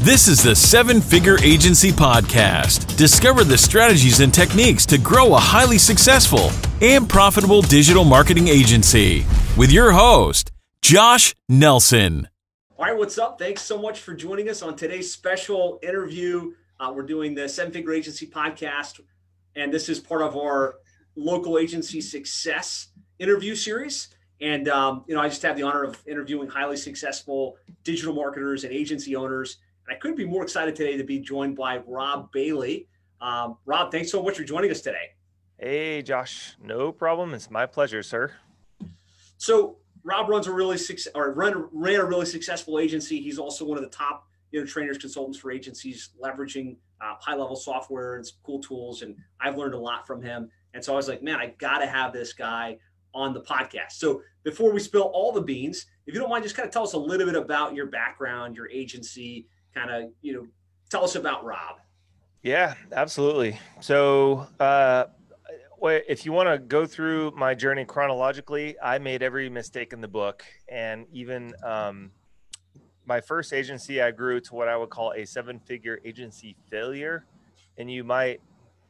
This is the Seven Figure Agency Podcast. Discover the strategies and techniques to grow a highly successful and profitable digital marketing agency with your host, Josh Nelson. All right, what's up? Thanks so much for joining us on today's special interview. Uh, we're doing the Seven Figure Agency Podcast, and this is part of our local agency success interview series. And um, you know, I just have the honor of interviewing highly successful digital marketers and agency owners and I couldn't be more excited today to be joined by Rob Bailey. Um, Rob, thanks so much for joining us today. Hey, Josh, no problem. It's my pleasure, sir. So Rob runs a really success or run, ran a really successful agency. He's also one of the top you know trainers consultants for agencies leveraging uh, HighLevel software and cool tools. And I've learned a lot from him. And so I was like, man, I got to have this guy on the podcast. So before we spill all the beans, if you don't mind, just kind of tell us a little bit about your background, your agency, kind of, you know, tell us about Rob. Yeah, absolutely. So, uh, if you want to go through my journey chronologically, I made every mistake in the book, and even um, my first agency, I grew to what I would call a seven-figure agency failure. And you might,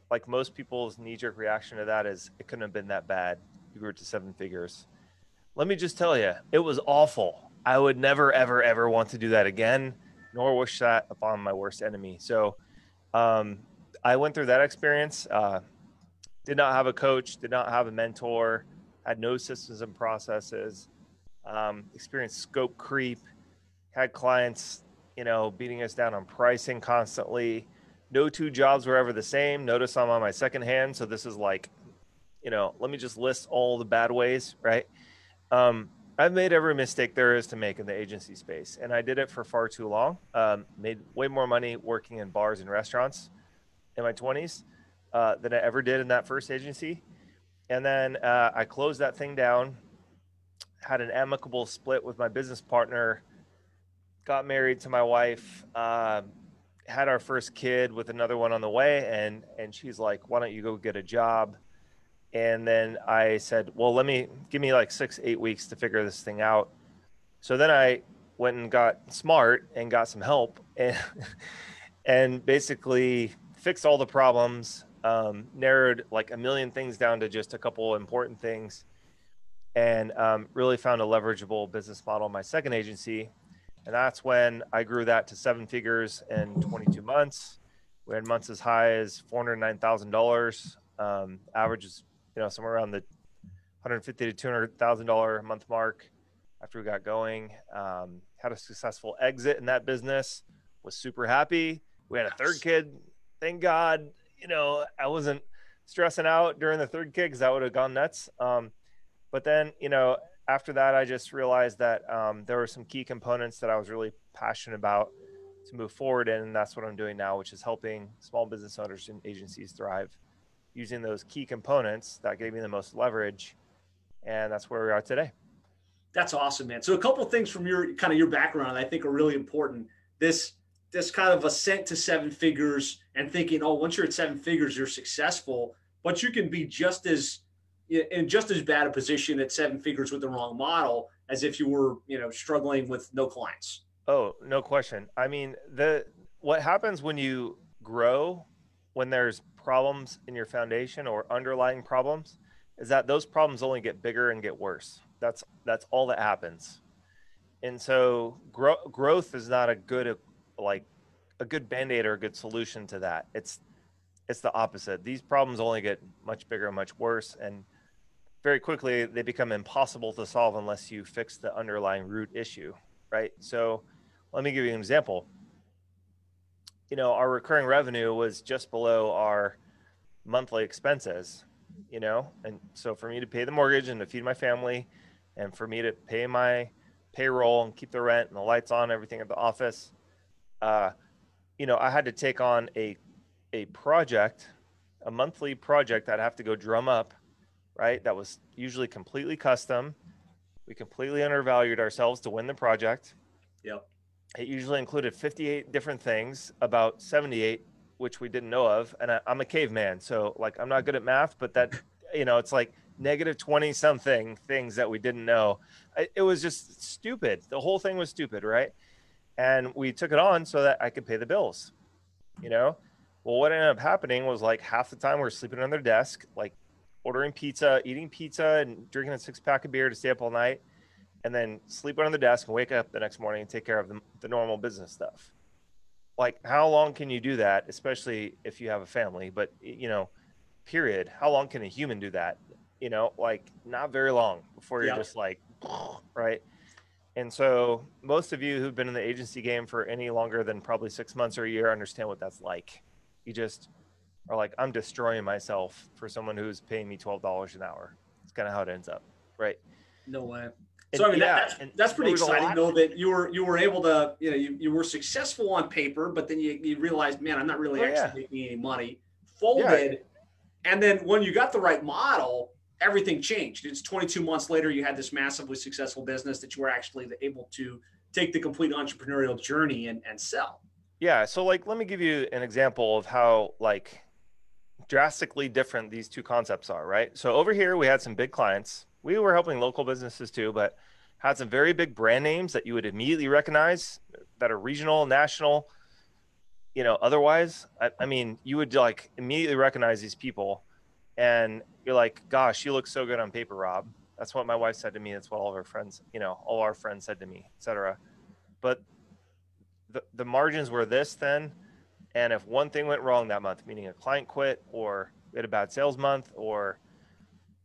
like most people's knee-jerk reaction to that is, it couldn't have been that bad. You grew to seven figures. Let me just tell you, it was awful. I would never, ever, ever want to do that again nor wish that upon my worst enemy. So um, I went through that experience. Uh, did not have a coach, did not have a mentor, had no systems and processes, um, experienced scope creep, had clients, you know, beating us down on pricing constantly. No two jobs were ever the same. Notice I'm on my second hand. So this is like, you know, let me just list all the bad ways, right? Um, I've made every mistake there is to make in the agency space, and I did it for far too long. Um, made way more money working in bars and restaurants in my 20s uh, than I ever did in that first agency. And then uh, I closed that thing down, had an amicable split with my business partner, got married to my wife, uh, had our first kid with another one on the way, and and she's like, "Why don't you go get a job?" And then I said, well, let me give me like six, eight weeks to figure this thing out. So then I went and got smart and got some help and, and basically fixed all the problems, um, narrowed like a million things down to just a couple important things, and um, really found a leverageable business model in my second agency. And that's when I grew that to seven figures in 22 months. We had months as high as $409,000. Um, average is you know, somewhere around the 150 to 200 thousand dollar a month mark after we got going. Um, had a successful exit in that business. Was super happy. We had a third kid. Thank God. You know, I wasn't stressing out during the third kid because I would have gone nuts. Um, but then, you know, after that, I just realized that um, there were some key components that I was really passionate about to move forward in, and that's what I'm doing now, which is helping small business owners and agencies thrive using those key components that gave me the most leverage. And that's where we are today. That's awesome, man. So a couple things from your kind of your background I think are really important. This this kind of ascent to seven figures and thinking, oh, once you're at seven figures, you're successful, but you can be just as in just as bad a position at seven figures with the wrong model as if you were, you know, struggling with no clients. Oh, no question. I mean, the what happens when you grow when there's problems in your foundation or underlying problems is that those problems only get bigger and get worse. That's that's all that happens. And so grow, growth is not a good uh, like a good band-aid or a good solution to that. It's it's the opposite. These problems only get much bigger and much worse and very quickly they become impossible to solve unless you fix the underlying root issue, right? So let me give you an example you know, our recurring revenue was just below our monthly expenses, you know, and so for me to pay the mortgage and to feed my family and for me to pay my payroll and keep the rent and the lights on, everything at the office, uh, you know, I had to take on a, a project, a monthly project that I have to go drum up, right? That was usually completely custom. We completely undervalued ourselves to win the project. Yep it usually included 58 different things, about 78 which we didn't know of. And I, am a caveman, so like I'm not good at math, but that you know it's like negative 20 something things that we didn't know. I, it was just stupid. The whole thing was stupid, right? and we took it on so that I could pay the bills. You know, well, what ended up happening was like half the time we are sleeping on their desk, like ordering pizza, eating pizza, and drinking a six pack of beer to stay up all night, and then sleep on the desk and wake up the next morning and take care of the, the normal business stuff. Like, how long can you do that, especially if you have a family? But you know, period. How long can a human do that? You know, like not very long before you're yeah. just like, right? And so, most of you who've been in the agency game for any longer than probably six months or a year understand what that's like. You just are like, I'm destroying myself for someone who's paying me twelve dollars an hour. It's kind of how it ends up, right? No way. And, so I mean, yeah, that, that's, that's pretty exciting though that you were you were able to you know you, you were successful on paper, but then you, you realized, man, I'm not really oh, actually yeah. making any money. Folded, yeah. and then when you got the right model, everything changed. It's 22 months later, you had this massively successful business that you were actually able to take the complete entrepreneurial journey and, and sell. Yeah. So, like, let me give you an example of how, like, drastically different these two concepts are, right? So, over here, we had some big clients. We were helping local businesses too, but had some very big brand names that you would immediately recognize that are regional, national, you know, otherwise. I, I mean, you would like immediately recognize these people and you're like, gosh, you look so good on paper, Rob. That's what my wife said to me. That's what all of our friends, you know, all our friends said to me, etc. But the, the margins were this thin. And if one thing went wrong that month, meaning a client quit or we had a bad sales month or,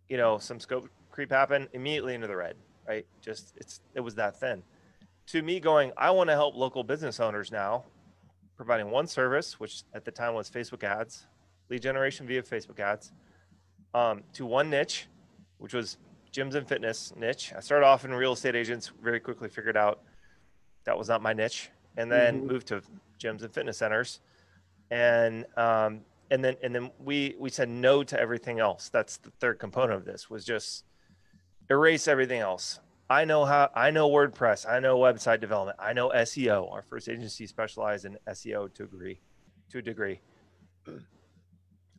you know, some scope creep happened, immediately into the red, right? Just it's it was that thin. To me going, I want to help local business owners now, providing one service, which at the time was Facebook ads, lead generation via Facebook ads um, to one niche, which was gyms and fitness niche. I started off in real estate agents, very quickly figured out that was not my niche, and then mm-hmm. moved to gyms and fitness centers, and um, and then and then we we said no to everything else. That's the third component of this was just erase everything else. I know how I know WordPress, I know website development, I know SEO. Our first agency specialized in SEO to a degree, to a degree.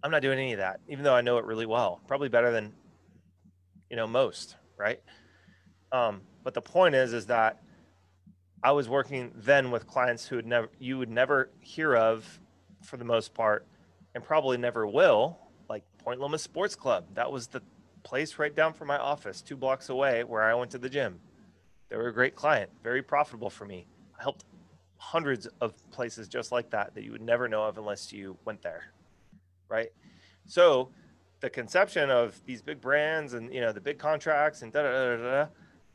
I'm not doing any of that, even though I know it really well, probably better than, you know, most, right? Um, but the point is, is that I was working then with clients who would never, you would never hear of for the most part, and probably never will, like Point Loma Sports Club. That was the place right down from my office, two blocks away, where I went to the gym. They were a great client, very profitable for me. I helped hundreds of places just like that that you would never know of unless you went there right? So the conception of these big brands and you know the big contracts and da da da da.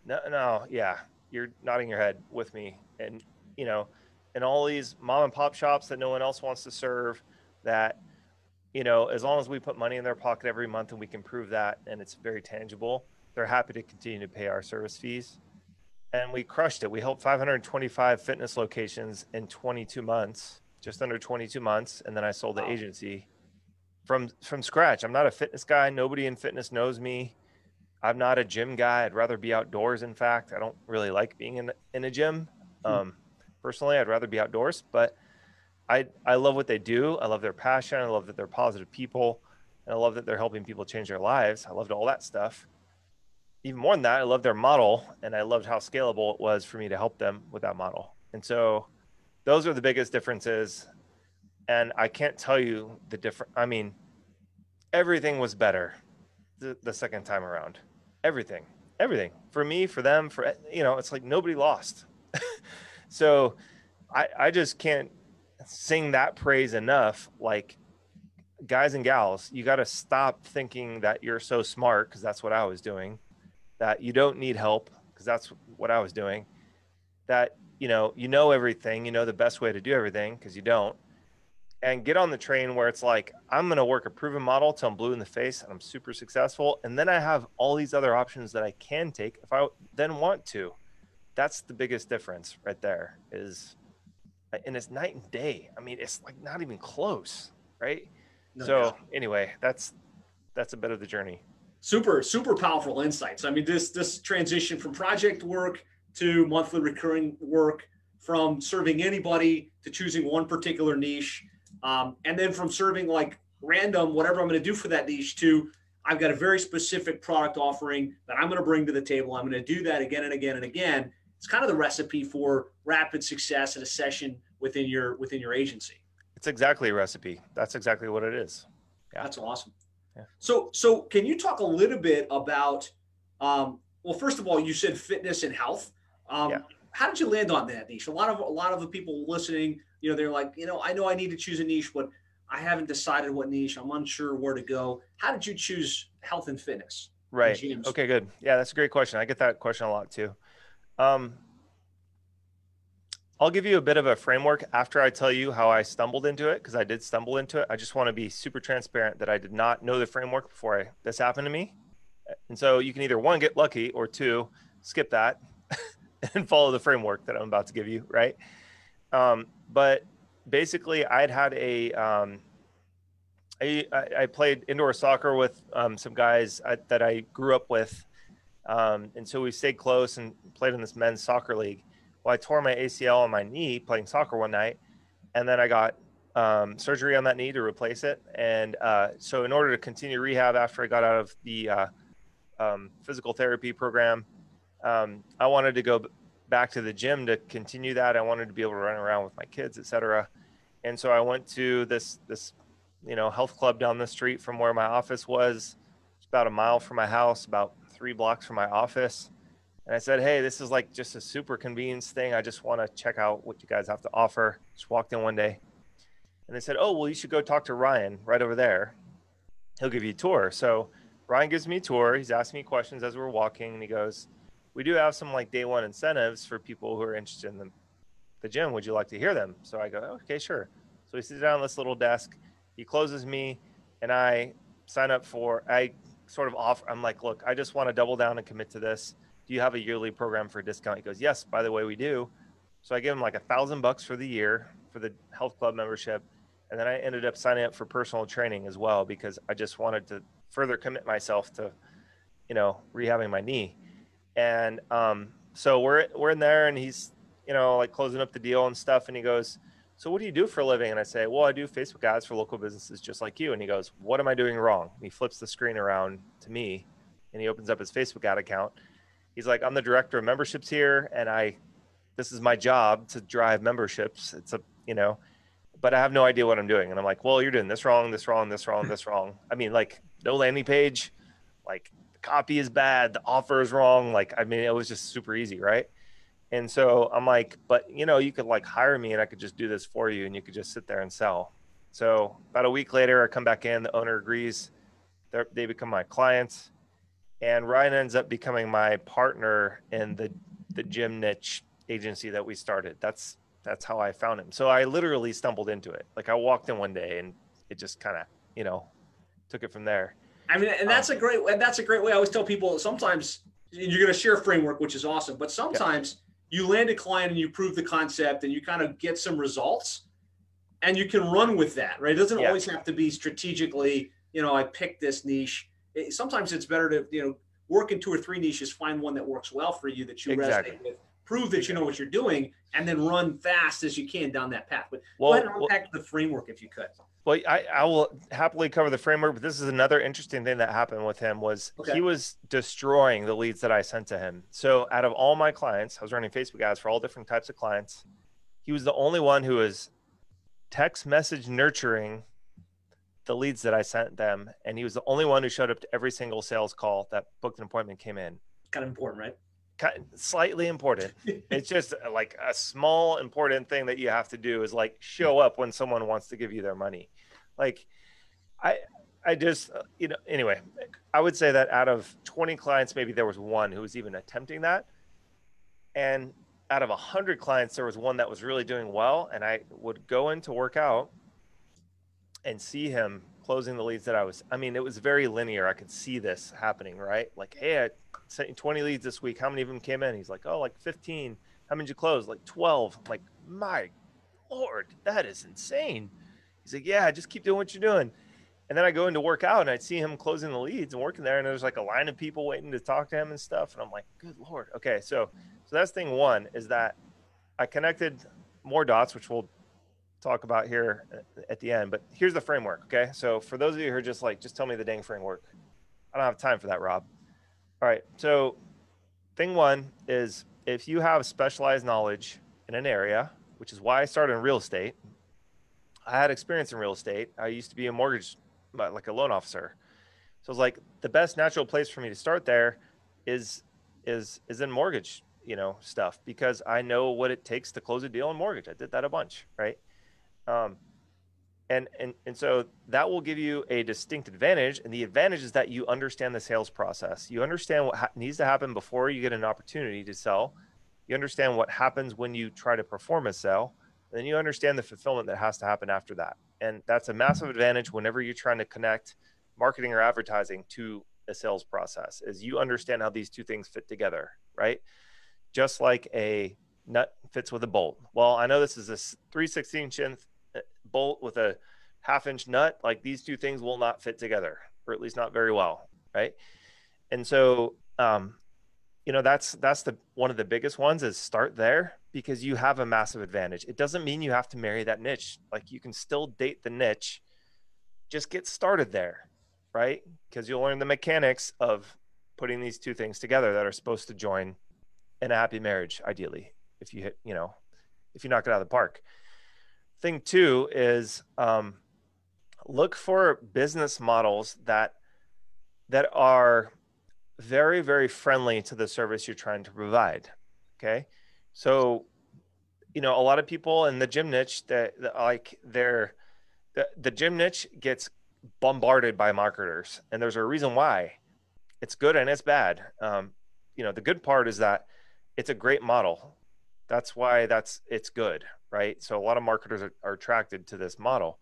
No, no, yeah, you're nodding your head with me, and you know, and all these mom and pop shops that no one else wants to serve. That you know, as long as we put money in their pocket every month and we can prove that, and it's very tangible, they're happy to continue to pay our service fees. And we crushed it. We helped 525 fitness locations in 22 months, just under 22 months, and then I sold the wow. agency from from scratch. I'm not a fitness guy. Nobody in fitness knows me. I'm not a gym guy. I'd rather be outdoors. In fact, I don't really like being in in a gym. Hmm. Um, personally, I'd rather be outdoors. But I I love what they do. I love their passion. I love that they're positive people, and I love that they're helping people change their lives. I loved all that stuff. Even more than that, I love their model, and I loved how scalable it was for me to help them with that model. And so, those are the biggest differences and I can't tell you the different. I mean, everything was better the, the second time around. Everything, everything for me, for them, for you know, it's like nobody lost. so, I I just can't sing that praise enough. Like, guys and gals, you got to stop thinking that you're so smart because that's what I was doing. That you don't need help because that's what I was doing. That you know, you know everything, you know the best way to do everything because you don't and get on the train where it's like I'm going to work a proven model till I'm blue in the face and I'm super successful, and then I have all these other options that I can take if I then want to. That's the biggest difference right there. Is and it's night and day. I mean, it's like not even close, right? No, so yeah. anyway, that's that's a bit of the journey. Super, super powerful insights. I mean, this this transition from project work to monthly recurring work, from serving anybody to choosing one particular niche um, and then from serving like random, whatever I'm going to do for that niche to I've got a very specific product offering that I'm going to bring to the table. I'm going to do that again and again and again. It's kind of the recipe for rapid success at a session within your within your agency. It's exactly a recipe. That's exactly what it is. Yeah. That's awesome. Yeah. So so can you talk a little bit about um, well first of all you said fitness and health. Um, yeah. how did you land on that niche? A lot of a lot of the people listening, you know, they're like, you know, I know I need to choose a niche, but I haven't decided what niche. I'm unsure where to go. How did you choose health and fitness? Right. Okay, good. Yeah, that's a great question. I get that question a lot too. Um, I'll give you a bit of a framework after I tell you how I stumbled into it because I did stumble into it. I just want to be super transparent that I did not know the framework before I, this happened to me. And so you can either one get lucky or two skip that and follow the framework that I'm about to give you, right? Um, but basically, I'd had a um, I, I played indoor soccer with um, some guys I, that I grew up with, um, and so we stayed close and played in this men's soccer league. Well, I tore my ACL on my knee playing soccer one night, and then I got um, surgery on that knee to replace it. And uh, so, in order to continue rehab after I got out of the uh, um, physical therapy program, um, I wanted to go back to the gym to continue that. I wanted to be able to run around with my kids, etc. And so I went to this this you know health club down the street from where my office was. It's about a mile from my house, about three blocks from my office. And I said, Hey, this is like just a super convenience thing. I just want to check out what you guys have to offer. Just walked in one day. And they said, Oh, well, you should go talk to Ryan right over there. He'll give you a tour. So Ryan gives me a tour. He's asking me questions as we're walking. And he goes, We do have some like day one incentives for people who are interested in the, the gym. Would you like to hear them? So I go, Okay, sure. So he sits down on this little desk. He closes me and I sign up for, I sort of offer, I'm like, Look, I just want to double down and commit to this do you have a yearly program for a discount? He goes, yes, by the way, we do. So I give him like a thousand bucks for the year for the health club membership. And then I ended up signing up for personal training as well because I just wanted to further commit myself to, you know, rehabbing my knee. And um, so we're we're in there, and he's you know like closing up the deal and stuff. And he goes, "So what do you do for a living?" And I say, "Well, I do Facebook ads for local businesses just like you." And he goes, "What am I doing wrong?" And he flips the screen around to me, and he opens up his Facebook ad account, he's like, I'm the director of memberships here, and I, this is my job to drive memberships. It's a, you know, but I have no idea what I'm doing. And I'm like, well, you're doing this wrong, this wrong, this wrong, this wrong. I mean, like no landing page, like the copy is bad, the offer is wrong. Like, I mean, it was just super easy, right? And so I'm like, but you know, you could like hire me and I could just do this for you and you could just sit there and sell. So about a week later, I come back in, the owner agrees, They're, they become my clients and Ryan ends up becoming my partner in the the gym niche agency that we started. That's that's how I found him. So I literally stumbled into it. Like I walked in one day and it just kind of, you know, took it from there. I mean, and that's um, a great and that's a great way. I always tell people sometimes you're going to share framework, which is awesome, but sometimes. You land a client and you prove the concept and you kind of get some results and you can run with that, right? It doesn't yeah. always have to be strategically, you know, I picked this niche it, sometimes it's better to you know work in two or three niches, find one that works well for you that you exactly. resonate with, prove that you know what you're doing, and then run fast as you can down that path. But well, go ahead and unpack well, the framework if you could. Well, I, I will happily cover the framework, but this is another interesting thing that happened with him was okay. he was destroying the leads that I sent to him. So out of all my clients, I was running Facebook ads for all different types of clients. He was the only one who was text message nurturing the leads that I sent them, and he was the only one who showed up to every single sales call that booked an appointment came in. Kind of important, right? Slightly important. it's just uh, like a small important thing that you have to do is like show up when someone wants to give you their money. Like, I I just uh, you know anyway, I would say that out of 20 clients, maybe there was one who was even attempting that, and out of 100 clients, there was one that was really doing well, and I would go in to work out and see him closing the leads that I was. I mean, it was very linear. I could see this happening, right? Like, hey, I sent you 20 leads this week. How many of them came in? He's like, oh, like 15. How many did you close? Like 12. I'm like, my lord, that is insane. He's like, yeah, just keep doing what you're doing. And then I go into work out and I see him closing the leads and working there, and there's like a line of people waiting to talk to him and stuff. And I'm like, good lord. Okay, so so that's thing one is that I connected more dots, which we'll talk about here uh, at the end. But here's the framework. Okay. So for those of you who are just like, just tell me the dang framework. I don't have time for that, Rob. All right. So thing one is if you have specialized knowledge in an area, which is why I started in real estate, I had experience in real estate. I used to be a mortgage, like a loan officer. So it's like the best natural place for me to start there is is is in mortgage, you know, stuff because I know what it takes to close a deal on mortgage. I did that a bunch, right? Um, and and and so that will give you a distinct advantage and the advantage is that you understand the sales process. You understand what ha- needs to happen before you get an opportunity to sell. You understand what happens when you try to perform a sale and then you understand the fulfillment that has to happen after that. And that's a massive advantage whenever you're trying to connect marketing or advertising to a sales process is you understand how these two things fit together right? Just like a nut fits with a bolt. Well i know this is a 316 inch bolt with a half inch nut, like these two things will not fit together, or at least not very well, right? And so, um, you know, that's that's the one of the biggest ones is start there because you have a massive advantage. It doesn't mean you have to marry that niche. Like you can still date the niche. Just get started there, right? Because you'll learn the mechanics of putting these two things together that are supposed to join in a happy marriage, ideally, if you hit, you know, if you knock it out of the park thing two is um, look for business models that that are very very friendly to the service you're trying to provide okay? So you know a lot of people in the gym niche that, that like they're the, the gym niche gets bombarded by marketers and there's a reason why. It's good and it's bad. Um, you know the good part is that it's a great model. That's why that's it's good right? So a lot of marketers are, are attracted to this model,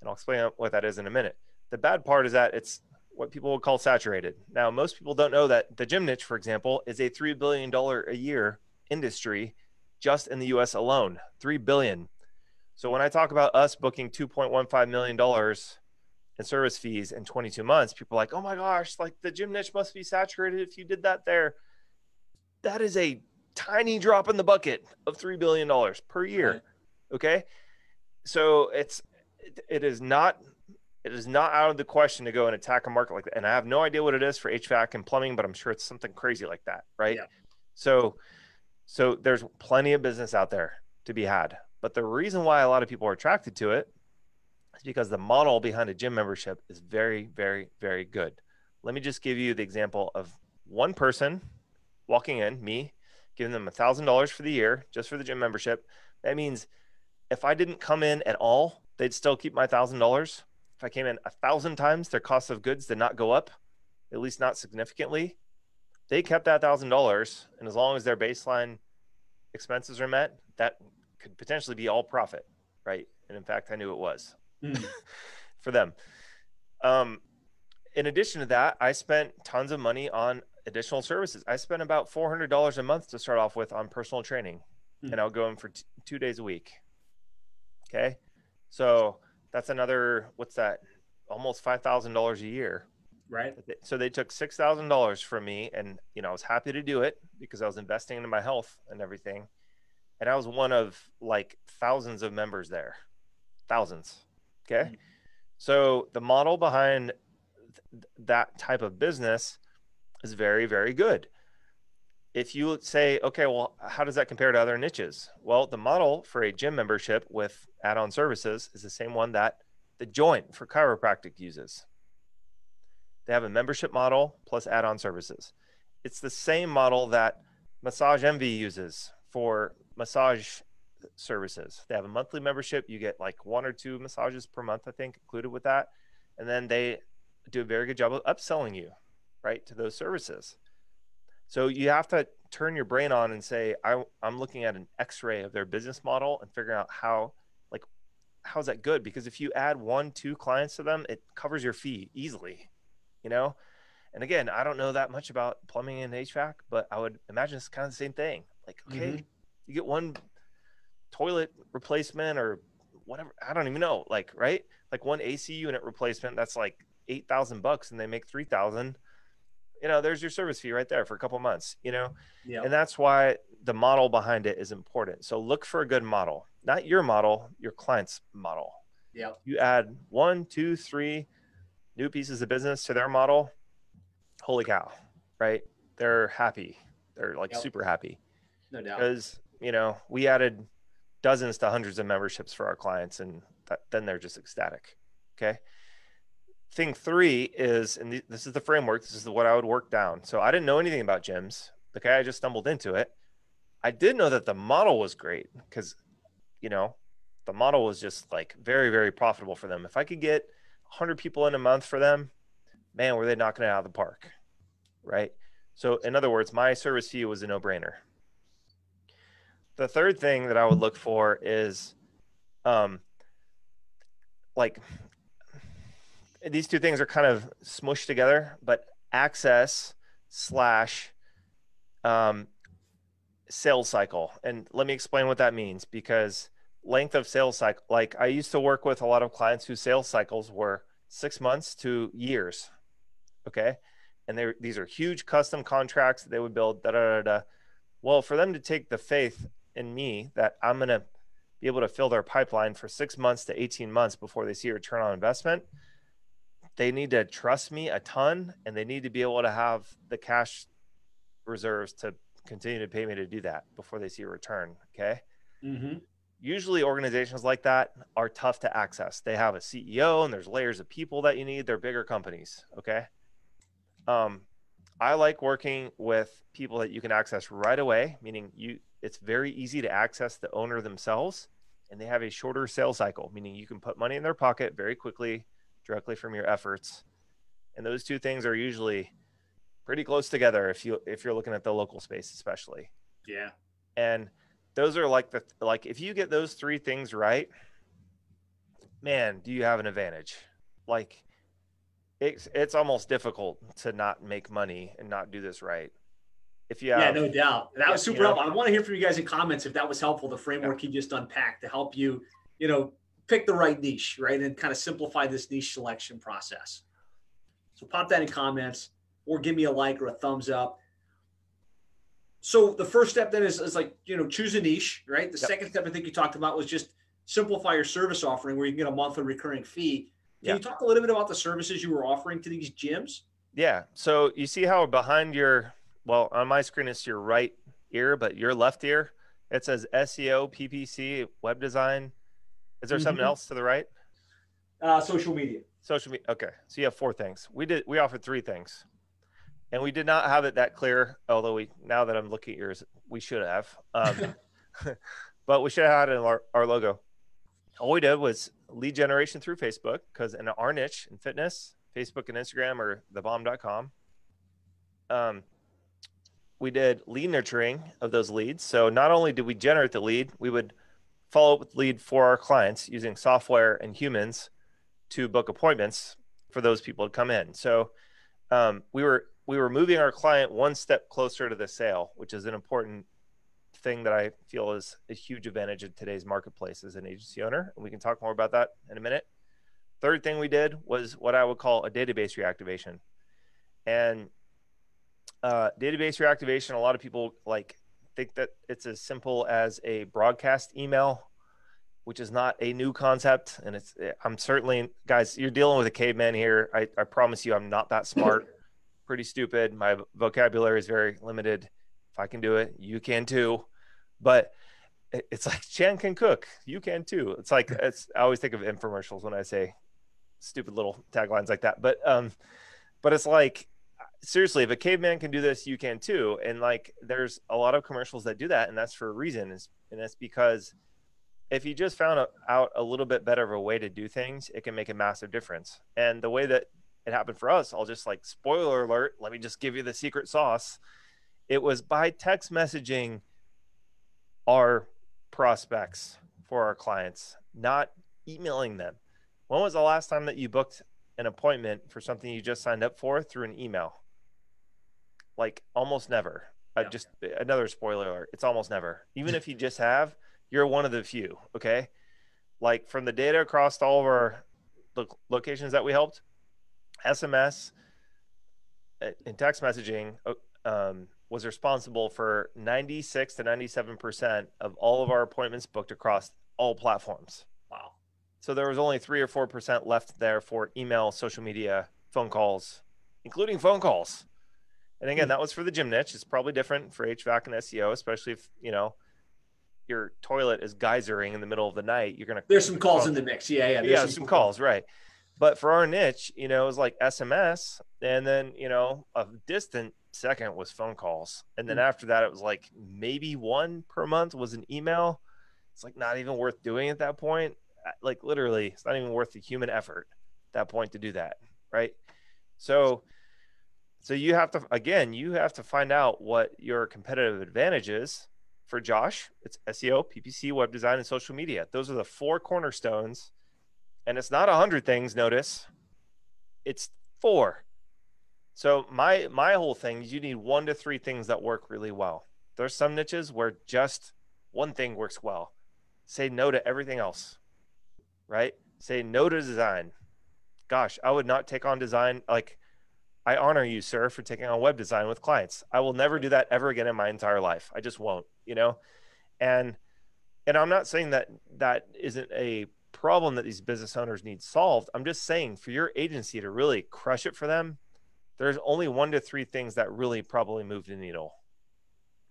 and I'll explain what that is in a minute. The bad part is that it's what people would call saturated. Now, most people don't know that the gym niche, for example, is a $3 billion a year industry just in the US alone. 3 billion. So when I talk about us booking $2.15 million in service fees in 22 months, people are like, oh my gosh, like the gym niche must be saturated if you did that there. That is a tiny drop in the bucket of $3 billion per year. Okay. So it's, it is not, it is not out of the question to go and attack a market like that. And I have no idea what it is for HVAC and plumbing, but I'm sure it's something crazy like that. Right. Yeah. So, so there's plenty of business out there to be had. But the reason why a lot of people are attracted to it is because the model behind a gym membership is very, very, very good. Let me just give you the example of one person walking in, me, giving them a thousand dollars for the year just for the gym membership. That means if I didn't come in at all, they'd still keep my thousand dollars. If I came in a thousand times, their cost of goods did not go up, at least not significantly. They kept that thousand dollars, and as long as their baseline expenses are met, that could potentially be all profit, right? And in fact, I knew it was mm. for them. Um, in addition to that, I spent tons of money on additional services. I spent about $400 a month to start off with on personal training, mm. and I'll go in for t- two days a week. Okay. So that's another, what's that? Almost $5,000 a year. Right. So they took $6,000 from me and, you know, I was happy to do it because I was investing into my health and everything. And I was one of like thousands of members there, thousands. Okay. Mm. So the model behind th- that type of business is very, very good if you say, okay, well, how does that compare to other niches? Well, the model for a gym membership with add on services is the same one that the joint for chiropractic uses. They have a membership model plus add on services. It's the same model that Massage Envy uses for massage services. They have a monthly membership. You get like one or two massages per month, I think, included with that. And then they do a very good job of upselling you, right, to those services. So you have to turn your brain on and say, I, I'm looking at an X-ray of their business model and figuring out how, like, how's that good? Because if you add one, two clients to them, it covers your fee easily, you know? And again, I don't know that much about plumbing and HVAC, but I would imagine it's kind of the same thing. Like, okay, mm-hmm. you get one toilet replacement or whatever. I don't even know. Like, right? Like one AC unit replacement, that's like 8,000 bucks and they make 3,000 you know, there's your service fee right there for a couple months, you know? Yeah. And that's why the model behind it is important. So look for a good model, not your model, your client's model. Yeah. You add one, two, three new pieces of business to their model. Holy cow, right? They're happy. They're like yep. super happy. No doubt. Because you know we added dozens to hundreds of memberships for our clients, and that, then they're just ecstatic. Okay. Thing three is, and th- this is the framework. This is what I would work down. So I didn't know anything about gyms. Okay, I just stumbled into it. I did know that the model was great because, you know, the model was just like very, very profitable for them. If I could get 100 people in a month for them, man, were they knocking it out of the park, right? So, in other words, my service fee was a no brainer. The third thing that I would look for is, um, like, these two things are kind of smushed together, but access slash um, sales cycle. And let me explain what that means because length of sales cycle, like I used to work with a lot of clients whose sales cycles were six months to years. Okay. And they these are huge custom contracts that they would build. Da, da, da, da. Well, for them to take the faith in me that I'm going to be able to fill their pipeline for six months to 18 months before they see a return on investment, they need to trust me a ton and they need to be able to have the cash reserves to continue to pay me to do that before they see a return. Okay. Mm-hmm. Usually, organizations like that are tough to access. They have a CEO and there's layers of people that you need. They're bigger companies. Okay. Um, I like working with people that you can access right away, meaning you it's very easy to access the owner themselves and they have a shorter sales cycle, meaning you can put money in their pocket very quickly directly from your efforts. And those two things are usually pretty close together if you if you're looking at the local space especially. Yeah. And those are like the like if you get those three things right, man, do you have an advantage? Like it's it's almost difficult to not make money and not do this right. If you have, yeah, no doubt. That was super you know, helpful. I want to hear from you guys in comments if that was helpful. The framework yeah. you just unpacked to help you, you know, pick the right niche, right, and kind of simplify this niche selection process. So pop that in comments or give me a like or a thumbs up. So the first step then is, is like, you know, choose a niche, right? The yep. second step I think you talked about was just simplify your service offering where you can get a monthly recurring fee. Can you talk a little bit about the services you were offering to these gyms? Yeah. So you see how behind your, well, on my screen, it's your right ear, but your left ear, it says SEO, PPC, web design. Is there mm-hmm. something else to the right? Uh, social media. Social media. Okay. So you have four things. We did, we offered three things and we did not have it that clear. Although we now that I'm looking at yours, we should have. Um, but we should have had it in our, our logo. All we did was lead generation through Facebook because in our niche in fitness, Facebook and Instagram are the bomb.com. Um, we did lead nurturing of those leads. So not only did we generate the lead, we would follow up with lead for our clients using software and humans to book appointments for those people to come in. So um, we were we were moving our client one step closer to the sale, which is an important thing that I feel is a huge advantage in today's marketplace as an agency owner. And we can talk more about that in a minute. Third thing we did was what I would call a database reactivation. And uh, database reactivation, a lot of people like think that it's as simple as a broadcast email, which is not a new concept. And it's, I'm certainly, guys, you're dealing with a caveman here. I, I promise you, I'm not that smart pretty stupid. My vocabulary is very limited. If I can do it, you can too. But it's like Yan can cook, you can too. It's like it's. I always think of infomercials when I say stupid little taglines like that. But um, but it's like seriously, if a caveman can do this, you can too. And like, there's a lot of commercials that do that, and that's for a reason. And that's because if you just found out a little bit better of a way to do things, it can make a massive difference. And the way that it happened for us. I'll just like spoiler alert. Let me just give you the secret sauce. It was by text messaging our prospects for our clients, not emailing them. When was the last time that you booked an appointment for something you just signed up for through an email? Like almost never. Yeah. I just another spoiler alert. It's almost never. Even if you just have, you're one of the few. Okay. Like from the data across all of our locations that we helped, SMS and text messaging uh, um, was responsible for 96 to 97% of all of our appointments booked across all platforms. Wow. So there was only 3 or 4% left there for email, social media, phone calls, including phone calls. And again, that was for the gym niche. It's probably different for HVAC and SEO, especially if you know your toilet is geysering in the middle of the night. You're gonna there's some calls in the mix. Yeah, yeah, yeah, some, some calls, right? But for our niche, you know, it was like SMS, and then you know, a distant second was phone calls, and then mm-hmm. after that, it was like maybe one per month was an email. It's like not even worth doing at that point. Like literally, it's not even worth the human effort at that point to do that, right? So so you have to again, you have to find out what your competitive advantage is. For Josh, it's SEO, PPC, web design, and social media. Those are the four cornerstones. And it's not a hundred things, notice. It's four. So my my whole thing is you need one to three things that work really well. There's some niches where just one thing works well. Say no to everything else. Right? Say no to design. Gosh, I would not take on design like I honor you, sir, for taking on web design with clients. I will never do that ever again in my entire life. I just won't, you know? And and I'm not saying that that isn't a problem that these business owners need solved. I'm just saying for your agency to really crush it for them, there's only one to three things that really probably move the needle.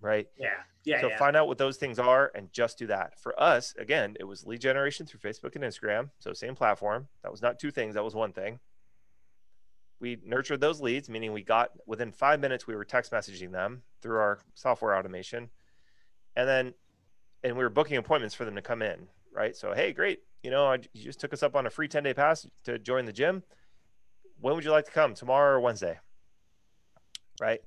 Right? Yeah. Yeah. So yeah. find out what those things are and just do that. For us, again, it was lead generation through Facebook and Instagram. So same platform. That was not two things, that was one thing we nurtured those leads, meaning we got within five minutes, we were text messaging them through our software automation. And then, and we were booking appointments for them to come in, right? So, hey, great. You know, I, you just took us up on a free 10 day pass to join the gym. When would you like to come? Tomorrow or Wednesday? Right.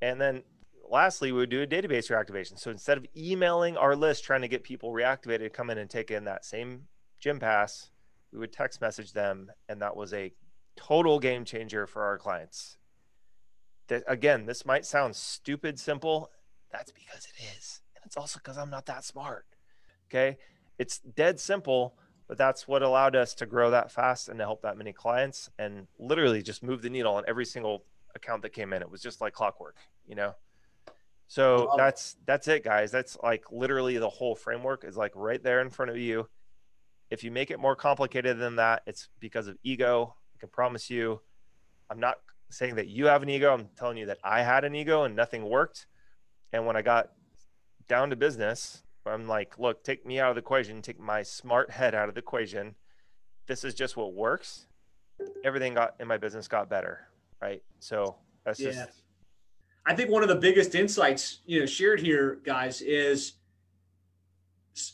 And then lastly, we would do a database reactivation. So instead of emailing our list trying to get people reactivated come in and take in that same gym pass, we would text message them. And that was a total game changer for our clients. That again, this might sound stupid simple. That's because it is. And it's also because I'm not that smart. Okay. It's dead simple, but that's what allowed us to grow that fast and to help that many clients and literally just move the needle on every single account that came in. It was just like clockwork, you know? So that's that's it, guys. That's like literally the whole framework is like right there in front of you. If you make it more complicated than that, it's because of ego can promise you, I'm not saying that you have an ego. I'm telling you that I had an ego and nothing worked. And when I got down to business, I'm like, look, take me out of the equation, take my smart head out of the equation. This is just what works. Everything got in my business got better. Right. So that's yeah. just I think one of the biggest insights, you know, shared here, guys, is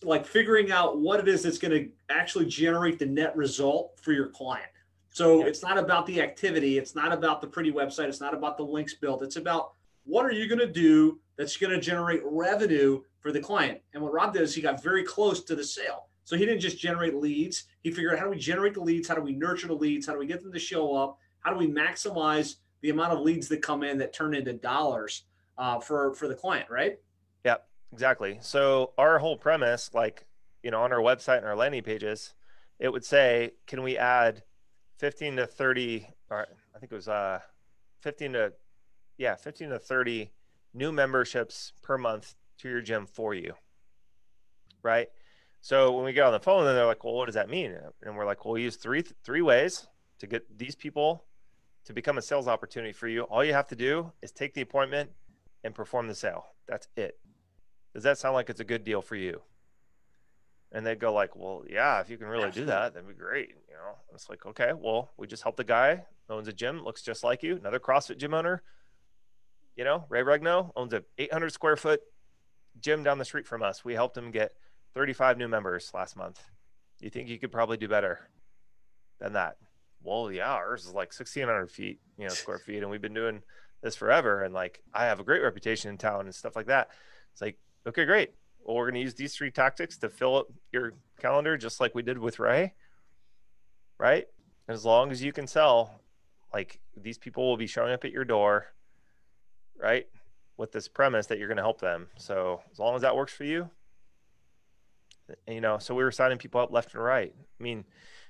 like figuring out what it is that's going to actually generate the net result for your client. So it's not about the activity. It's not about the pretty website. It's not about the links built. It's about what are you going to do that's going to generate revenue for the client. And what Rob did is he got very close to the sale. So he didn't just generate leads. He figured out how do we generate the leads? How do we nurture the leads? How do we get them to show up? How do we maximize the amount of leads that come in that turn into dollars uh, for for the client? Right? Yep, exactly. So our whole premise, like you know, on our website and our landing pages, it would say, can we add 15 to 30 or i think it was uh 15 to yeah 15 to 30 new memberships per month to your gym for you right? So when we get on the phone then they're like well what does that mean? And we're like well we use three three ways to get these people to become a sales opportunity for you. All you have to do is take the appointment and perform the sale. That's it. Does that sound like it's a good deal for you and they'd go like, well, yeah, if you can really Absolutely. do that, that'd be great. You know, it's like, okay, well, we just helped the guy owns a gym, looks just like you, another CrossFit gym owner. You know, Ray Regno owns a 800 square foot gym down the street from us. We helped him get 35 new members last month. You think you could probably do better than that? Well, yeah, ours is like 1,600 feet, you know, square feet, and we've been doing this forever. And like, I have a great reputation in town and stuff like that. It's like, okay, great well, we're going to use these three tactics to fill up your calendar, just like we did with Ray. Right. As long as you can sell, like these people will be showing up at your door. Right. With this premise that you're going to help them. So as long as that works for you, you know, so we were signing people up left and right. I mean,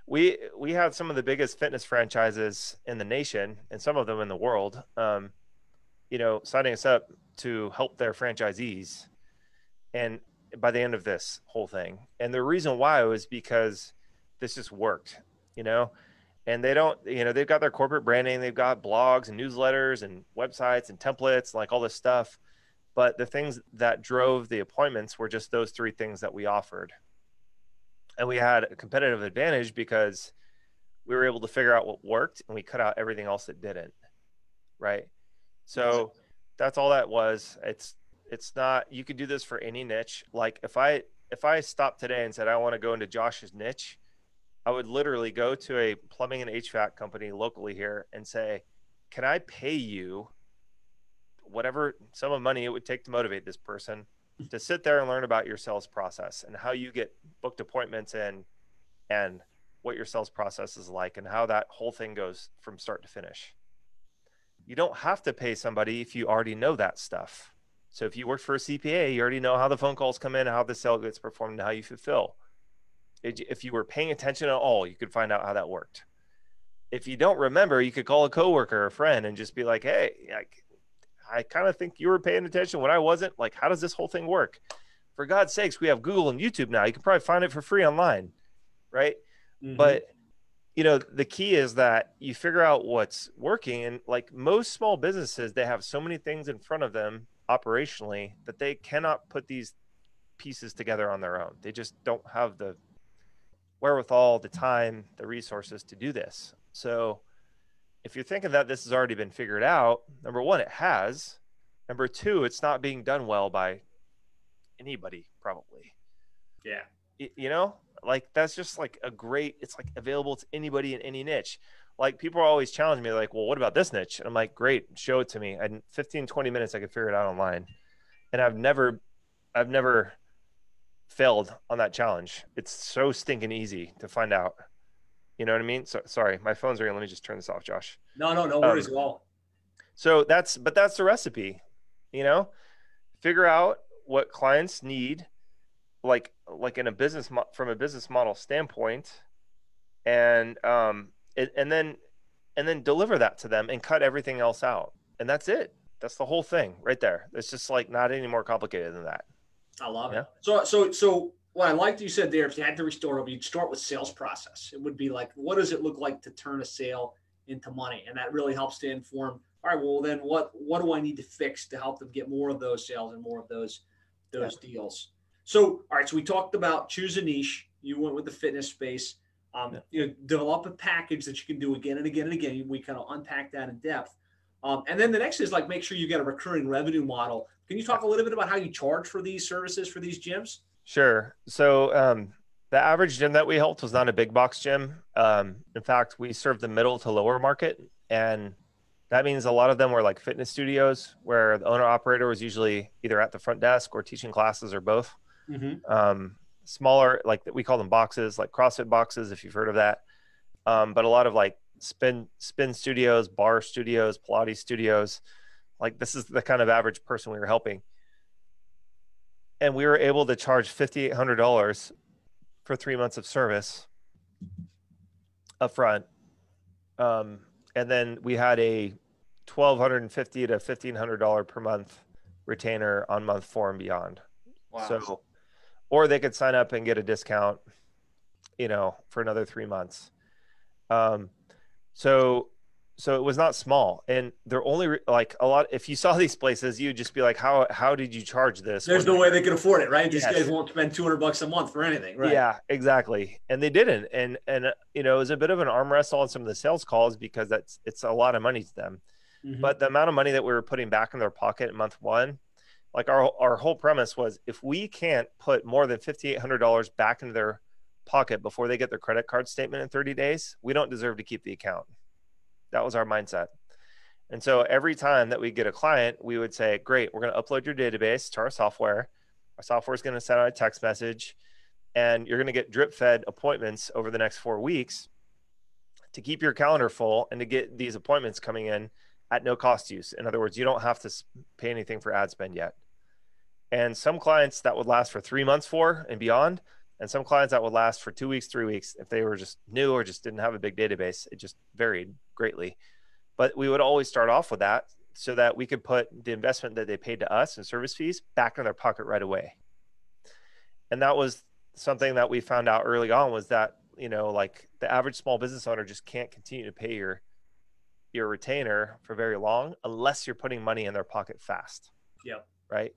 we we have some of the biggest fitness franchises in the nation and some of them in the world. Um, you know, signing us up to help their franchisees and by the end of this whole thing. And the reason why was because this just worked, you know? and they don't you know they've got their corporate branding they've got blogs and newsletters and websites and templates like all this stuff. But the things that drove the appointments were just those three things that we offered. And we had a competitive advantage because we were able to figure out what worked and we cut out everything else that didn't right? So that's all that was. It's it's not you could do this for any niche like if i if i stopped today and said i want to go into josh's niche I would literally go to a plumbing and HVAC company locally here and say, "Can I pay you whatever sum of money it would take to motivate this person to sit there and learn about your sales process and how you get booked appointments in and what your sales process is like and how that whole thing goes from start to finish." You don't have to pay somebody if you already know that stuff. So if you work for a CPA, you already know how the phone calls come in, how the sale gets performed, and how you fulfill if you were paying attention at all, you could find out how that worked. If you don't remember, you could call a coworker or a friend and just be like, "Hey, I, I kind of think you were paying attention when I wasn't. Like, how does this whole thing work?" For God's sakes, we have Google and YouTube now. You can probably find it for free online, right? Mm-hmm. But you know, the key is that you figure out what's working, and like most small businesses, they have so many things in front of them operationally that they cannot put these pieces together on their own. They just don't have the wherewithal, the time, the resources to do this. So if you're thinking that this has already been figured out, number one, it has. Number two, it's not being done well by anybody, probably. Yeah. You know, like that's just like a great, it's like available to anybody in any niche. Like people are always challenging me, like, well, what about this niche? And I'm like, great, show it to me. In 15, 20 minutes, I could figure it out online. And I've never, I've never, failed on that challenge. It's so stinking easy to find out. You know what I mean? So sorry, my phone's ringing. Let me just turn this off, Josh. No, no, no worries um, at all. So that's but that's the recipe. You know, figure out what clients need, like like in a business mo- from a business model standpoint, and um it, and then and then deliver that to them and cut everything else out. And that's it. That's the whole thing right there. It's just like not any more complicated than that. I love yeah. it. So, so, so what I liked you said there, if you had to restore it, you'd start with sales process. It would be like, what does it look like to turn a sale into money? And that really helps to inform. All right, well then, what what do I need to fix to help them get more of those sales and more of those those yeah. deals? So, all right, so we talked about choose a niche. You went with the fitness space. Um, yeah. You know, develop a package that you can do again and again and again. We kind of unpack that in depth. Um, and then the next is like make sure you get a recurring revenue model can you talk a little bit about how you charge for these services for these gyms? Sure. So um, the average gym that we helped was not a big box gym. Um, in fact, we served the middle to lower market, and that means a lot of them were like fitness studios where the owner operator was usually either at the front desk or teaching classes or both. Mm-hmm. Smaller, like we call them boxes, like CrossFit boxes, if you've heard of that. Um, but a lot of like spin spin studios, barre studios, Pilates studios. Like this is the kind of average person we were helping. And we were able to charge $5,800 for three months of service upfront. Um, and then we had a $1,250 to $1,500 per month retainer on month four and beyond. Wow. So, or they could sign up and get a discount, you know, for another three months. Um, so so it was not small. And they're only re- like a lot if you saw these places you'd just be like how how did you charge this? There's no way they could afford it right? These yes. guys won't spend 200 bucks a month for anything right? Yeah exactly. And they didn't. And and uh, you know it was a bit of an arm wrestle on some of the sales calls because that's it's a lot of money to them. Mm-hmm. but the amount of money that we were putting back in their pocket in month one like our our whole premise was if we can't put more than $5800 back into their pocket before they get their credit card statement in 30 days we don't deserve to keep the account that was our mindset. And so every time that we get a client, we would say, Great, we're going to upload your database to our software. Our software is going to send out a text message, and you're going to get drip fed appointments over the next four weeks to keep your calendar full and to get these appointments coming in at no cost you. In other words, you don't have to pay anything for ad spend yet. And some clients that would last for three months for and beyond, and some clients that would last for two weeks, three weeks if they were just new or just didn't have a big database. It just varied greatly. But we would always start off with that so that we could put the investment that they paid to us in service fees back in their pocket right away. And that was something that we found out early on was that you know, like the average small business owner just can't continue to pay your your retainer for very long unless you're putting money in their pocket fast. Yeah. Right.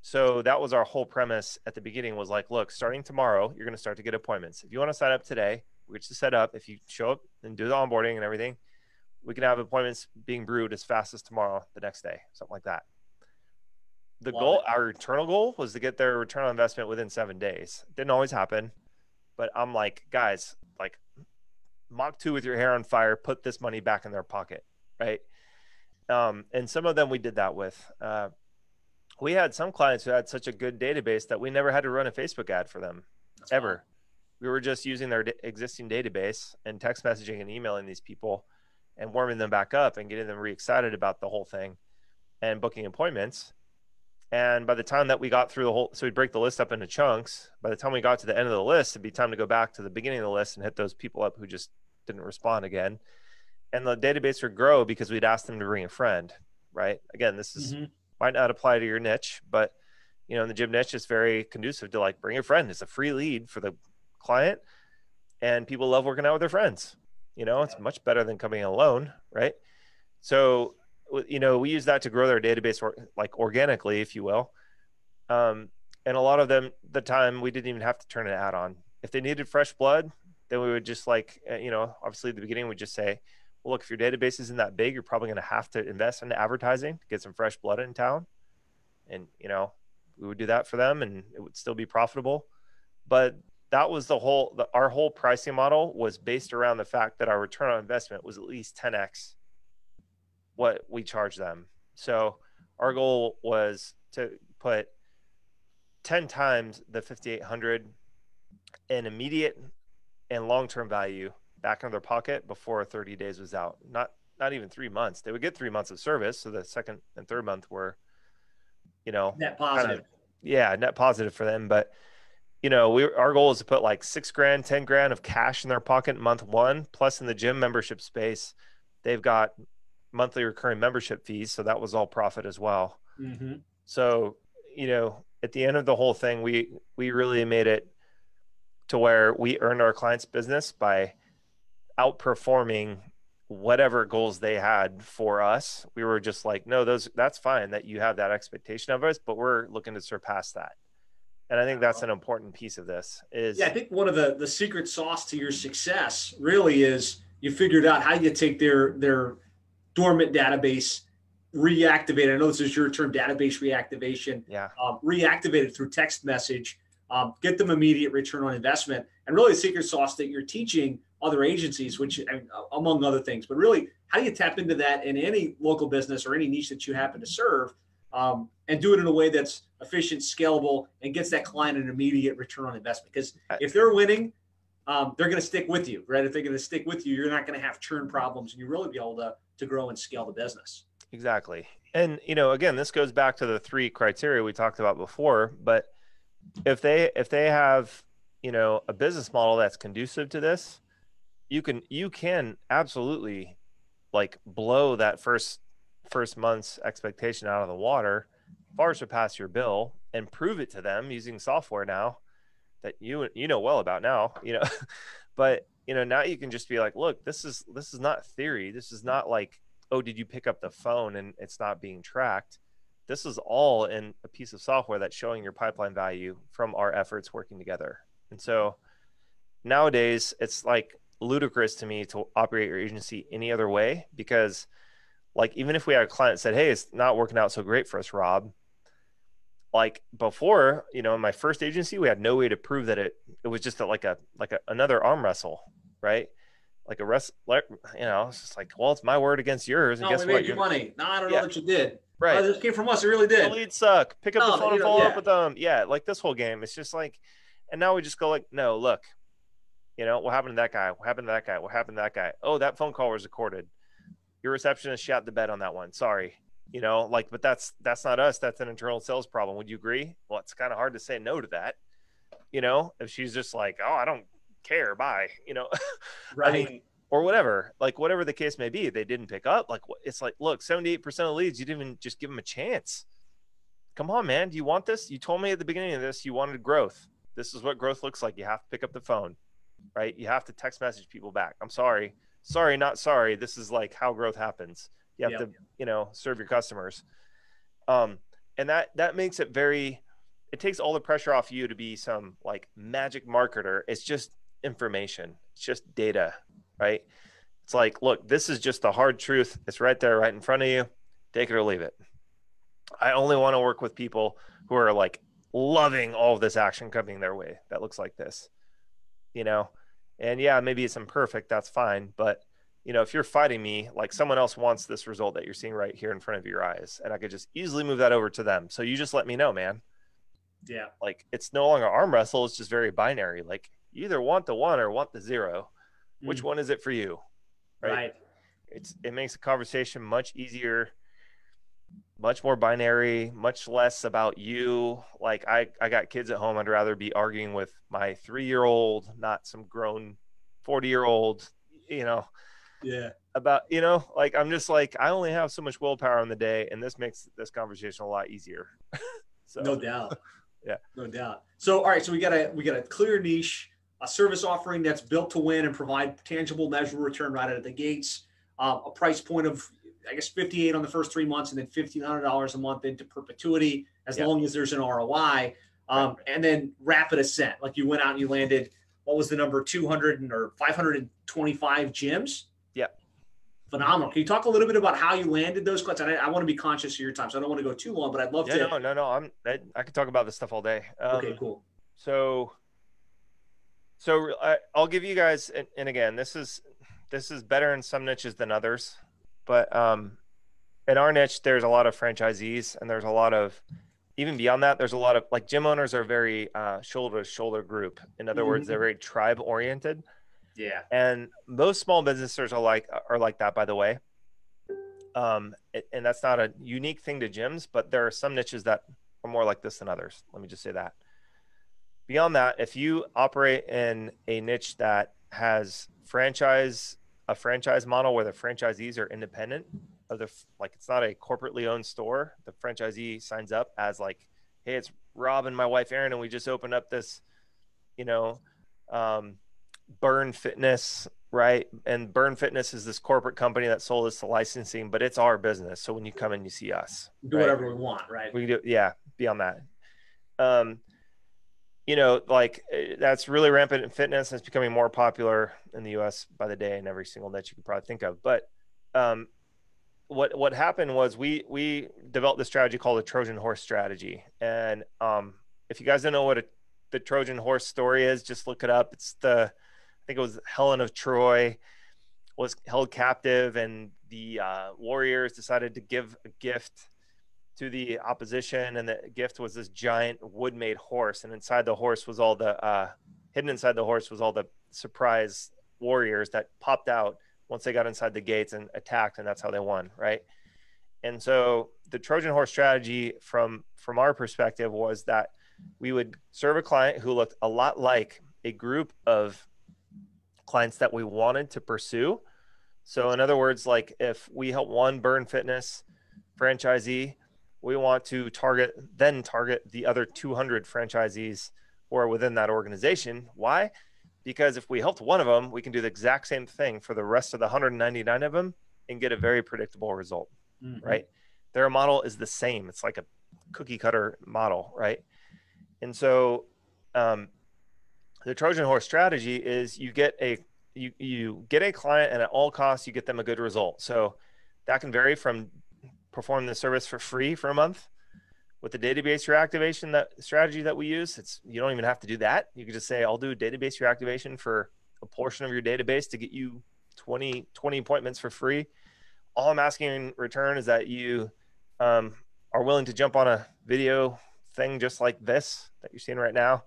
So that was our whole premise at the beginning was like, look, starting tomorrow, you're going to start to get appointments. If you want to sign up today, we get you set up. If you show up and do the onboarding and everything, we can have appointments being brewed as fast as tomorrow, the next day, something like that. The Love goal, it. our internal goal was to get their return on investment within seven days. Didn't always happen, but I'm like, guys, like Mach 2 with your hair on fire, put this money back in their pocket, right? Um, and some of them we did that with. Uh, we had some clients who had such a good database that we never had to run a Facebook ad for them That's ever. We were just using their d- existing database and text messaging and emailing these people and warming them back up and getting them re-excited about the whole thing and booking appointments. And by the time that we got through the whole, so we'd break the list up into chunks. By the time we got to the end of the list, it'd be time to go back to the beginning of the list and hit those people up who just didn't respond again. And the database would grow because we'd ask them to bring a friend, right? Again, this is Mhm. might not apply to your niche, but you know, in the gym niche, it's very conducive to like bring a friend. It's a free lead for the client, and people love working out with their friends. You know, it's much better than coming alone, right? So, you know, we use that to grow their database, or, like organically, if you will. Um, and a lot of them, the time we didn't even have to turn an ad on. If they needed fresh blood, then we would just like, uh, you know, obviously at the beginning, we'd just say, well, look, if your database isn't that big, you're probably going to have to invest in advertising to get some fresh blood in town. And, you know, we would do that for them and it would still be profitable. But that was the whole, the, our whole pricing model was based around the fact that our return on investment was at least 10x what we charge them. So our goal was to put 10 times the 5800 in immediate and long-term value back in their pocket before 30 days was out. Not not even 3 months. They would get 3 months of service, so the second and third month were you know, Net kind positive. of yeah, net positive for them, but you know, we our goal is to put like 6 grand, 10 grand of cash in their pocket month 1, plus in the gym membership space, they've got monthly recurring membership fees, so that was all profit as well. hmm So, you know, at the end of the whole thing, we we really made it to where we earned our clients' business by outperforming whatever goals they had for us. We were just like, no, those that's fine that you have that expectation of us, but we're looking to surpass that. And I think that's an important piece of this is Yeah, I think one of the the secret sauce to your success really is you figured out how you take their their dormant database, reactivate. it. I know this is your term, database reactivation. yeah, um, reactivate it through text message, um, get them immediate return on investment, and really the secret sauce that you're teaching other agencies, which I mean, among other things, but really how do you tap into that in any local business or any niche that you happen to serve, um, and do it in a way that's efficient, scalable, and gets that client an immediate return on investment? Because if they're winning, um, they're going to stick with you, right? If they're going to stick with you, you're not going to have churn problems, and you really be able to to grow and scale the business. Exactly. And you know, again, this goes back to the three criteria we talked about before, but if they if they have, you know, a business model that's conducive to this, you can you can absolutely like blow that first first month's expectation out of the water, far surpass your bill and prove it to them using software now that you you know well about now, you know. but, you know, now you can just be like, look, this is this is not theory. This is not like oh, did you pick up the phone and it's not being tracked? This is all in a piece of software that's showing your pipeline value from our efforts working together. And so nowadays, it's like ludicrous to me to operate your agency any other way because, like, even if we had a client said, hey, it's not working out so great for us, Rob. Like before, you know, in my first agency, we had no way to prove that it it was just a, like a like a, another arm wrestle, right? like a rest, like, you know, it's just like, well, it's my word against yours. And No, guess we what? made you You're- money. No, I don't Yeah. know that you did. right. Oh, this came from us. It really the did. leads suck. Pick up No, the phone and follow yeah. up with them. Yeah, like this whole game. It's just like, and now we just go like, no, look, you know, what happened to that guy? What happened to that guy? What happened to that guy? Oh, that phone call was recorded. Your receptionist shot the bed on that one. Sorry. You know, like, but that's that's not us. That's an internal sales problem. Would you agree? Well, it's kind of hard to say no to that. You know, if she's just like, oh, I don't care, bye. You know, Right. I mean, or whatever, like whatever the case may be, they didn't pick up. Like it's like, look, seventy eight percent of leads, you didn't even just give them a chance. Come on, man, do you want this? You told me at the beginning of this you wanted growth. This is what growth looks like. You have to pick up the phone. right? You have to text message people back. I'm sorry, sorry, not sorry. This is like how growth happens. You have to, you know, serve your customers. Um, and that that makes it very. It takes all the pressure off you to be some like magic marketer. It's just information. It's just data, right? It's like, look, this is just the hard truth. It's right there, right in front of you. Take it or leave it. I only want to work with people who are like loving all of this action coming their way that looks like this, you know? And yeah, maybe it's imperfect. That's fine. But, you know, if you're fighting me, like someone else wants this result that you're seeing right here in front of your eyes, and I could just easily move that over to them. So you just let me know, man. Yeah. Like it's no longer arm wrestle. It's just very binary. Like you either want the one or want the zero. Which mm. one is it for you? Right? right. It's, it makes the conversation much easier much more binary, much less about you. Like I, I got kids at home. I'd rather be arguing with my three year old, not some grown 40 year old, you know. Yeah. About, you know, like I'm just like, I only have so much willpower in the day, and this makes this conversation a lot easier. so no doubt. Yeah. No doubt. So all right, so we got a we got a clear niche, a service offering that's built to win and provide tangible measurable return right out of the gates. Uh, a price point of I guess 58 on the first three months and then $1,500 a month into perpetuity as yep. long as there's an ROI. Um, and then rapid ascent. Like you went out and you landed, what was the number, 200 or 525 gyms? Yeah. Phenomenal. Can you talk a little bit about how you landed those clients? I, I want to be conscious of your time, so I don't want to go too long, but I'd love yeah, to. No, no, no. I'm, I, I could talk about this stuff all day. Um, okay, cool. So, so I, I'll give you guys, and, and again, this is, this is better in some niches than others. But um, in our niche, there's a lot of franchisees, and there's a lot of even beyond that. There's a lot of like gym owners are very uh, shoulder to shoulder group. In other mm-hmm. words, they're very tribe oriented. Yeah. And most small businesses are like are like that, by the way. Um, and that's not a unique thing to gyms, but there are some niches that are more like this than others. Let me just say that. Beyond that, if you operate in a niche that has franchise a franchise model where the franchisees are independent of the like it's not a corporately owned store the franchisee signs up as like hey it's rob and my wife erin and we just opened up this you know um, burn fitness right? And burn fitness is this corporate company that sold us the licensing but it's our business. So when you come in you see us do right? whatever we want right? We do yeah beyond that. Um you know, like eh, that's really rampant in fitness. And it's becoming more popular in the U.S. by the day in every single niche you could probably think of. But um, what what happened was we we developed this strategy called the Trojan Horse strategy. And um, if you guys don't know what a, the Trojan Horse story is, just look it up. It's the I think it was Helen of Troy was held captive, and the uh, warriors decided to give a gift to the opposition, and the gift was this giant wood-made horse, and inside the horse was all the uh, hidden inside the horse was all the surprise warriors that popped out once they got inside the gates and attacked, and that's how they won, right? And so the Trojan horse strategy from from our perspective was that we would serve a client who looked a lot like a group of clients that we wanted to pursue. So in other words, like if we help one burn fitness franchisee we want to target then target the other 200 franchisees who are within that organization. Why? Because if we helped one of them we can do the exact same thing for the rest of the 199 of them and get a very predictable result mm-hmm. right? Their model is the same. It's like a cookie cutter model right? And so um, the trojan horse strategy is you get a you, you get a client and at all costs you get them a good result. So that can vary from perform the service for free for a month with the database reactivation that strategy that we use it's you don't even have to do that. You can just say i'll do database reactivation for a portion of your database to get you 20 20 appointments for free. All i'm asking in return is that you um, are willing to jump on a video thing just like this that you're seeing right now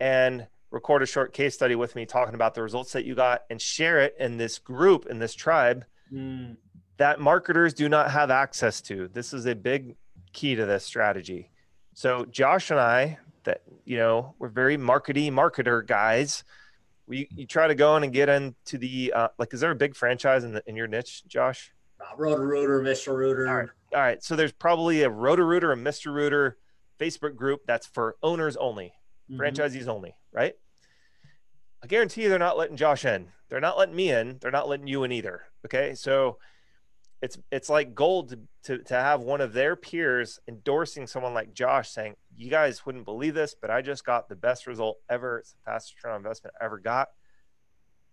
and record a short case study with me talking about the results that you got and share it in this group in this tribe. Mm that marketers do not have access to. This is a big key to this strategy. So Josh and I, that you know, we're very markety marketer guys. We you try to go in and get into the uh, like. Is there a big franchise in the in your niche, Josh? Uh, Roto-Rooter, Mr. Rooter. All right. All right. So there's probably a Roto-Rooter, a Mr. Rooter Facebook group that's for owners only, mm-hmm. franchisees only, right? I guarantee you they're not letting Josh in. They're not letting me in. They're not letting you in either. Okay. So it's it's like gold to, to, to have one of their peers endorsing someone like Josh saying, You guys wouldn't believe this, but I just got the best result ever. It's the fastest return on investment I ever got.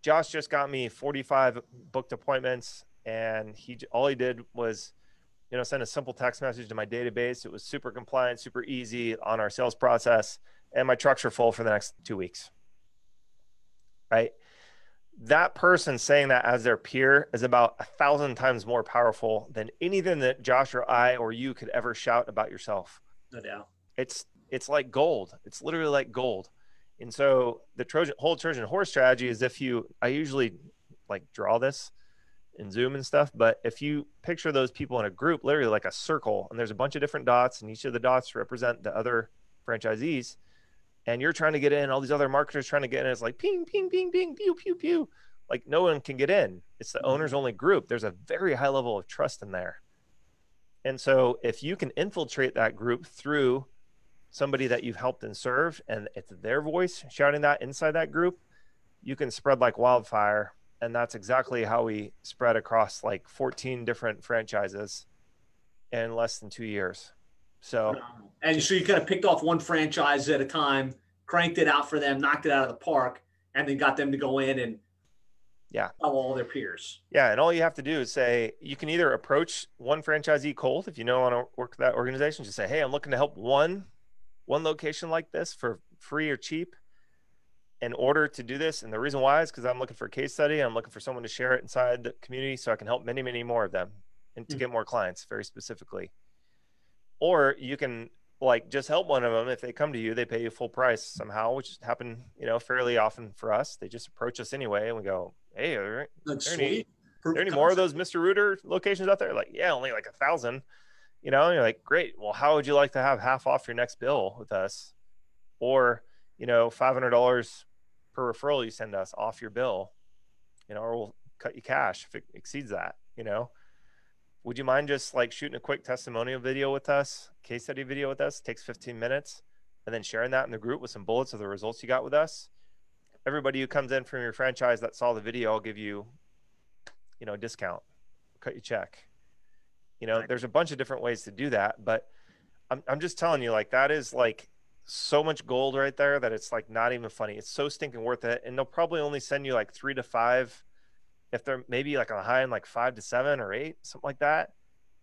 Josh just got me 45 booked appointments, and he all he did was, you know, send a simple text message to my database. It was super compliant, super easy on our sales process, and my trucks are full for the next two weeks. Right? That person saying that as their peer is about a thousand times more powerful than anything that Josh or I or you could ever shout about yourself. No doubt. It's it's like gold. It's literally like gold. And so the Trojan whole Trojan horse strategy is if you I usually like draw this in Zoom and stuff, but if you picture those people in a group, literally like a circle, and there's a bunch of different dots, and each of the dots represent the other franchisees, and you're trying to get in, all these other marketers trying to get in, it's like ping, ping, ping, ping, pew, pew, pew. Like no one can get in. It's the mm-hmm. owners only group. There's a very high level of trust in there. And so if you can infiltrate that group through somebody that you've helped and served, and it's their voice shouting that inside that group, you can spread like wildfire. And that's exactly how we spread across like 14 different franchises in less than two years. So, and so you kind of picked off one franchise at a time, cranked it out for them, knocked it out of the park, and then got them to go in and yeah, all their peers. Yeah, and all you have to do is say you can either approach one franchisee cold if you know want to work that organization. Just say, hey, I'm looking to help one one location like this for free or cheap in order to do this. And the reason why is because I'm looking for a case study. I'm looking for someone to share it inside the community so I can help many, many more of them and to mm-hmm. get more clients very specifically. Or you can like just help one of them if they come to you, they pay you full price somehow, which happen, you know, fairly often for us. They just approach us anyway and we go, Hey, are there, any, are there any more of those Mr. Rooter locations out there? Like, yeah, only like a thousand you know, and you're like, great. Well, how would you like to have half off your next bill with us? Or, you know, $500 per referral you send us off your bill, you know, or we'll cut you cash if it exceeds that, you know. Would you mind just like shooting a quick testimonial video with us, case study video with us? It takes 15 minutes, and then sharing that in the group with some bullets of the results you got with us. Everybody who comes in from your franchise that saw the video, I'll give you, you know, a discount, cut you check you know, there's a bunch of different ways to do that, but I'm I'm just telling you, like that is like so much gold right there that it's like not even funny. It's so stinking worth it. And they'll probably only send you like three to five, if they're maybe like on the high end, like five to seven or eight, something like that,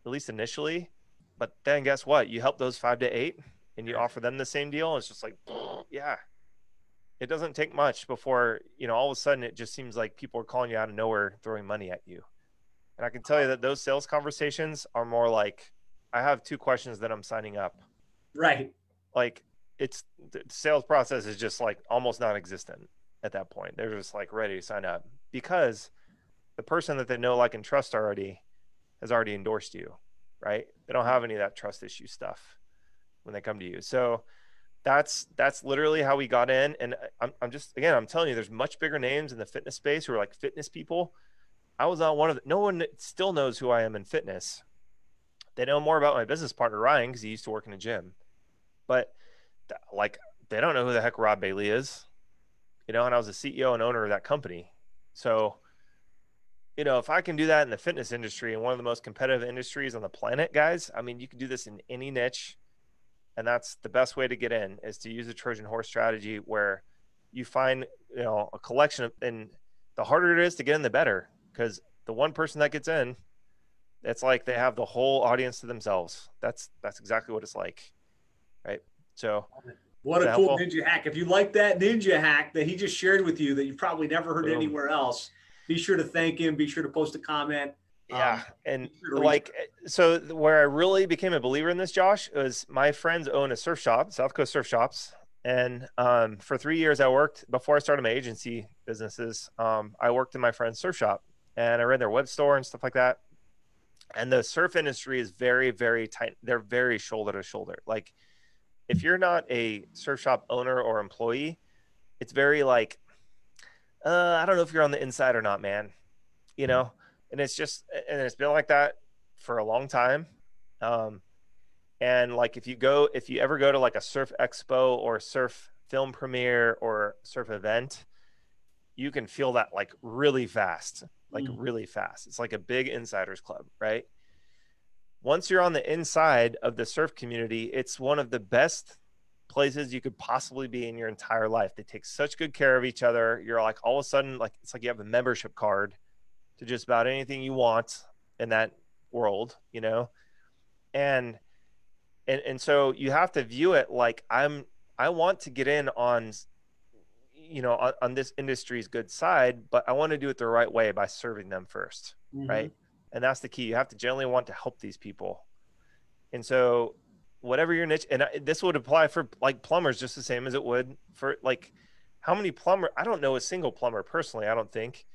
at least initially. But then guess what? You help those five to eight and you offer them the same deal. it's just like, yeah. It doesn't take much before, you know, all of a sudden it just seems like people are calling you out of nowhere, throwing money at you. And I can tell you that those sales conversations are more like, I have two questions that I'm signing up. Right. Like it's the sales process is just like almost non-existent at that point. They're just like ready to sign up because the person that they know, like, and trust already has already endorsed you, right? They don't have any of that trust issue stuff when they come to you. So that's that's literally how we got in. And I'm, I'm just again, I'm telling you, there's much bigger names in the fitness space who are like fitness people I was on one of the, no one still knows who I am in fitness. They know more about my business partner Ryan because he used to work in a gym, but like they don't know who the heck Rob Bailey is, you know. And I was the CEO and owner of that company, so you know if I can do that in the fitness industry and one of the most competitive industries on the planet, guys, I mean you can do this in any niche, and that's the best way to get in is to use a Trojan horse strategy where you find you know a collection of and the harder it is to get in, the better because the one person that gets in, it's like they have the whole audience to themselves. That's that's exactly what it's like, right? So, what a cool ninja hack! If you like that ninja hack that he just shared with you that you probably never heard Boom. anywhere else, be sure to thank him. Be sure to post a comment. Yeah, um, and sure like so, where I really became a believer in this, Josh, was my friends own a surf shop, South Coast Surf Shops, and um, for three years I worked before I started my agency businesses. Um, I worked in my friend's surf shop, and I ran their web store and stuff like that. And the surf industry is very, very tight. They're very shoulder to shoulder. Like, if you're not a surf shop owner or employee, it's very like, uh, I don't know if you're on the inside or not, man. You know, and it's just, and it's been like that for a long time. Um, and like, if you go, if you ever go to like a surf expo or surf film premiere or surf event, you can feel that like really fast, like Mm. really fast. It's like a big insiders club, right? Once you're on the inside of the surf community, it's one of the best places you could possibly be in your entire life. They take such good care of each other. You're like all of a sudden like it's like you have a membership card to just about anything you want in that world, you know? And and and so you have to view it like I'm I want to get in on you know on, on this industry's good side, but I want to do it the right way by serving them 1st Mhm. right? And that's the key. You have to generally want to help these people. And so, whatever your niche, and I- this would apply for like plumbers just the same as it would for like how many plumber? I don't know a single plumber personally. I don't think,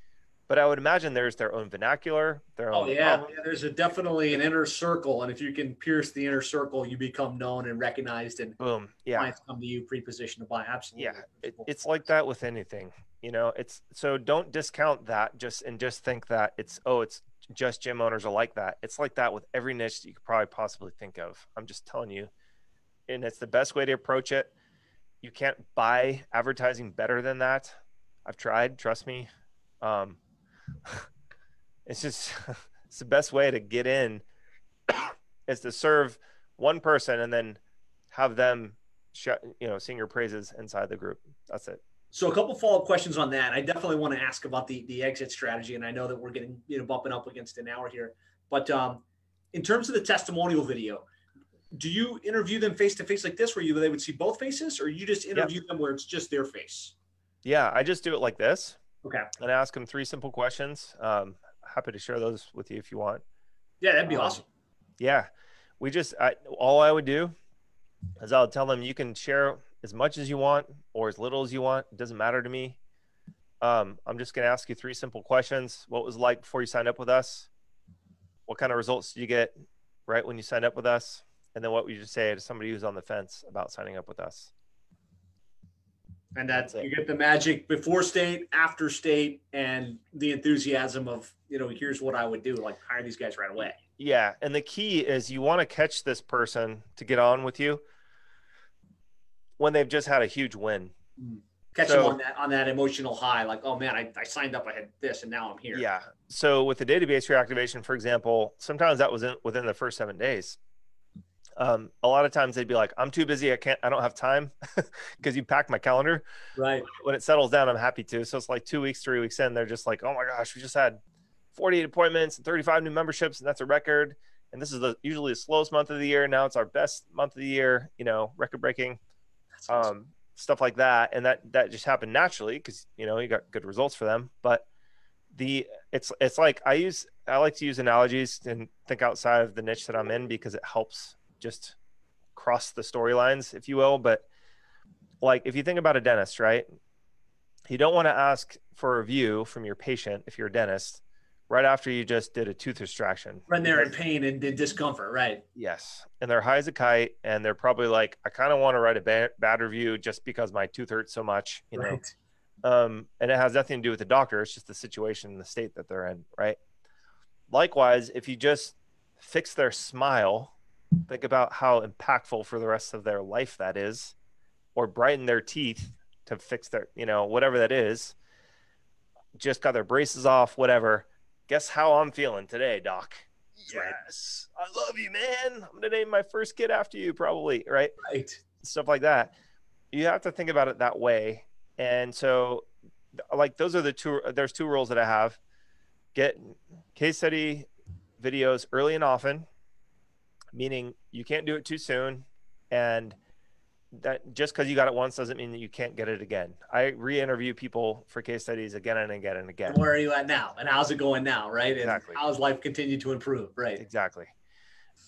but I would imagine there's their own vernacular, their Oh own. yeah. yeah, there's a definitely an inner circle, and if you can pierce the inner circle, you become known and recognized, and Boom. Yeah. clients come to you pre-positioned to buy. Absolutely. Yeah. It, it's like that with anything. You know, it's so don't discount that just and just think that it's oh it's just gym owners are like that. It's like that with every niche that you could probably possibly think of. I'm just telling you. And it's the best way to approach it. You can't buy advertising better than that. I've tried, trust me. Um it's just it's the best way to get in is to serve one person and then have them sh- you know sing your praises inside the group. That's it. So a couple follow-up questions on that. I definitely want to ask about the the exit strategy, and I know that we're getting you know bumping up against an hour here. But um, in terms of the testimonial video, do you interview them face to face like this, where you they would see both faces, or you just interview them where it's just their face? Yeah, I just do it like this. Okay. And I ask them three simple questions. Um, happy to share those with you if you want. Yeah, that'd be Um, awesome. Yeah, we just I, all I would do is I'll tell them you can share as much as you want or as little as you want. It doesn't matter to me. Um, I'm just going to ask you three simple questions. What was it like before you signed up with us? What kind of results did you get right when you signed up with us? And then what would you say to somebody who's on the fence about signing up with us? And that that's you get the magic before state, after state, and the enthusiasm of you know here's what I would do, like hire these guys right away. Yeah, and the key is you want to catch this person to get on with you when they've just had a huge win. Catch So- them on that on that emotional high, like oh man, I, I signed up, I had this, and now I'm here. Yeah. So with the database reactivation, for example, sometimes that was in, within the first seven days. Um, a lot of times they'd be like, "I'm too busy. I can't. I don't have time," because you packed my calendar. Right. When it settles down, I'm happy to. So it's like two weeks, three weeks in, they're just like, "Oh my gosh, we just had 48 appointments and 35 new memberships, and that's a record." And this is the usually the slowest month of the year. Now it's our best month of the year. You know, record breaking. Awesome. um, stuff like that, and that that just happened naturally because you know you got good results for them. But the it's it's like I use I like to use analogies and think outside of the niche that I'm in because it helps just cross the storylines, if you will. But like if you think about a dentist, right? You don't want to ask for a review from your patient if you're a dentist right after you just did a tooth extraction. when they're in pain and in discomfort, right? Yes. And they're high as a kite. And they're probably like, I kind of want to write a bad, bad review just because my tooth hurts so much, you know? Right. Um, and it has nothing to do with the doctor. It's just the situation and the state that they're in. Right. Likewise, if you just fix their smile, think about how impactful for the rest of their life that is, or brighten their teeth to fix their, you know, whatever that is. Just got their braces off, whatever. Guess how I'm feeling today, doc? Right. Yes. I love you, man. I'm going to name my first kid after you, probably. Right Right. stuff like that. You have to think about it that way. And so, like, those are the two, there's two rules that I have get case study videos early and often, meaning you can't do it too soon. And that just because you got it once doesn't mean that you can't get it again. I re interview people for case studies again and again and again. And where are you at now? And how's it going now? Right. And Exactly. how's life continue to improve? Right. Exactly.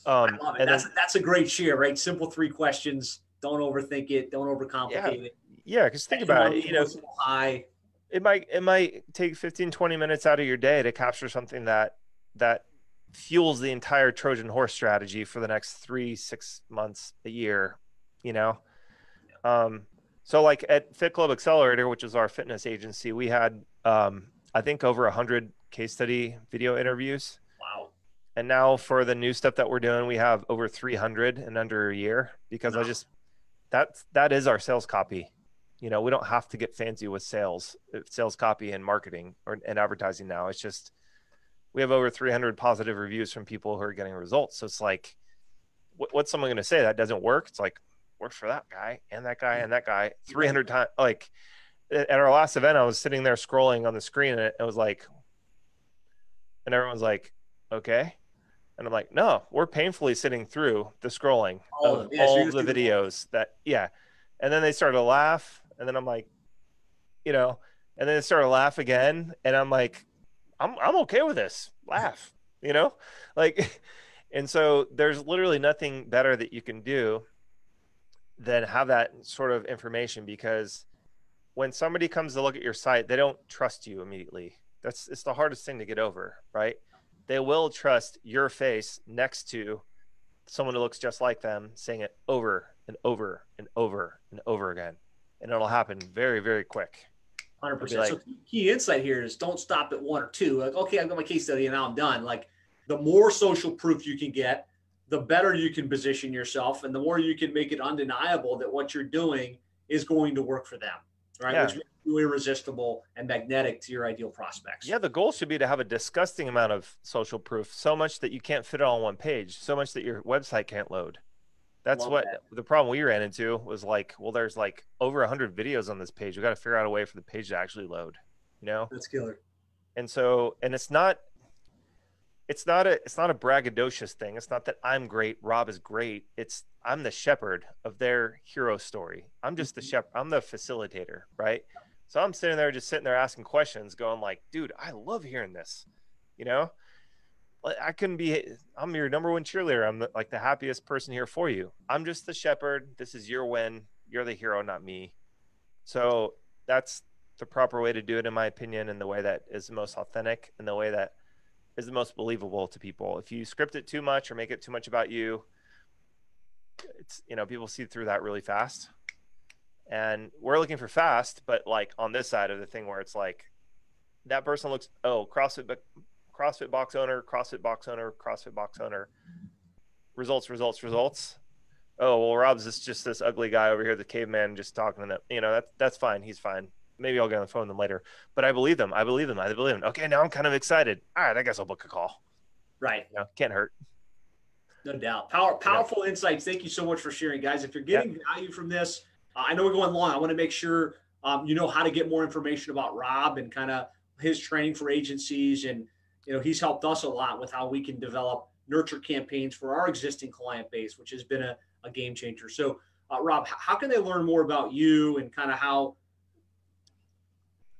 I Um, love it. and That's then, that's a great share, right? Simple three questions. Don't overthink it. Don't overcomplicate it. yeah, because think them about it. You know, high. it might it might take 15 20 minutes out of your day to capture something that that fuels the entire trojan horse strategy for the next three six months a year you know um so like at fit club accelerator which is our fitness agency we had um i think over 100 case study video interviews Wow. and now for the new stuff that we're doing we have over 300 in under a year because i just that's that is our sales copy You know, we don't have to get fancy with sales, uh, sales copy and marketing or and advertising now. It's just we have over 300 positive reviews from people who are getting results. So it's like, what, what's someone going to say that doesn't work? It's like works for that guy and that guy and that guy 300 times. Like at our last event, I was sitting there scrolling on the screen and it, was like, and everyone's like, okay. And I'm like, no, we're painfully sitting through the scrolling oh, of yeah, all the videos that, yeah. And then they started to laugh. And then I'm like, you know, and then they started to laugh again. And I'm like, I'm, I'm okay with this. Laugh, you know, like, and so there's literally nothing better that you can do than have that sort of information because when somebody comes to look at your site, they don't trust you immediately. That's it's the hardest thing to get over, right? They will trust your face next to someone who looks just like them, saying it over and over and over and over again, and it'll happen very, very quick. Hundred percent. Like, so key insight here is don't stop at one or two. Like, okay, I've got my case study and now I'm done. Like, the more social proof you can get, the better you can position yourself, and the more you can make it undeniable that what you're doing is going to work for them right? Yeah. Which makes you irresistible and magnetic to your ideal prospects. Yeah, the goal should be to have a disgusting amount of social proof, so much that you can't fit it all on one page, so much that your website can't load. That's Love what that. the problem we ran into was like, well, there's like over 100 videos on this page. We got to figure out a way for the page to actually load, you know? That's killer. And so, and it's not, it's not a, it's not a braggadocious thing. It's not that I'm great, Rob is great. It's I'm the shepherd of their hero story. I'm just the mm-hmm. shepherd. I'm the facilitator, right? So I'm sitting there, just sitting there asking questions, going like, "Dude, I love hearing this," you know. I couldn't be. I'm your number one cheerleader. I'm the, like the happiest person here for you. I'm just the shepherd. This is your win. You're the hero, not me. So that's the proper way to do it, in my opinion, and the way that is the most authentic, and the way that is the most believable to people. If you script it too much or make it too much about you, it's you know people see through that really fast. And we're looking for fast but like on this side of the thing where it's like that person looks oh crossfit crossfit box owner crossfit box owner crossfit box owner. Results results results. Oh well rob's just just this ugly guy over here the caveman just talking to them. You know that's that's fine. He's fine maybe i'll get on the phone with them later but i believe them i believe them i believe them okay now i'm kind of excited all right i guess i'll book a call right you know, can't hurt no doubt. Power, powerful yeah. insights. Thank you so much for sharing, guys. If you're getting yeah. value from this, uh, I know we're going long. I want to make sure um, you know how to get more information about Rob and kind of his training for agencies. And, you know, he's helped us a lot with how we can develop nurture campaigns for our existing client base, which has been a, a game changer. So, uh, Rob, how can they learn more about you and kind of how,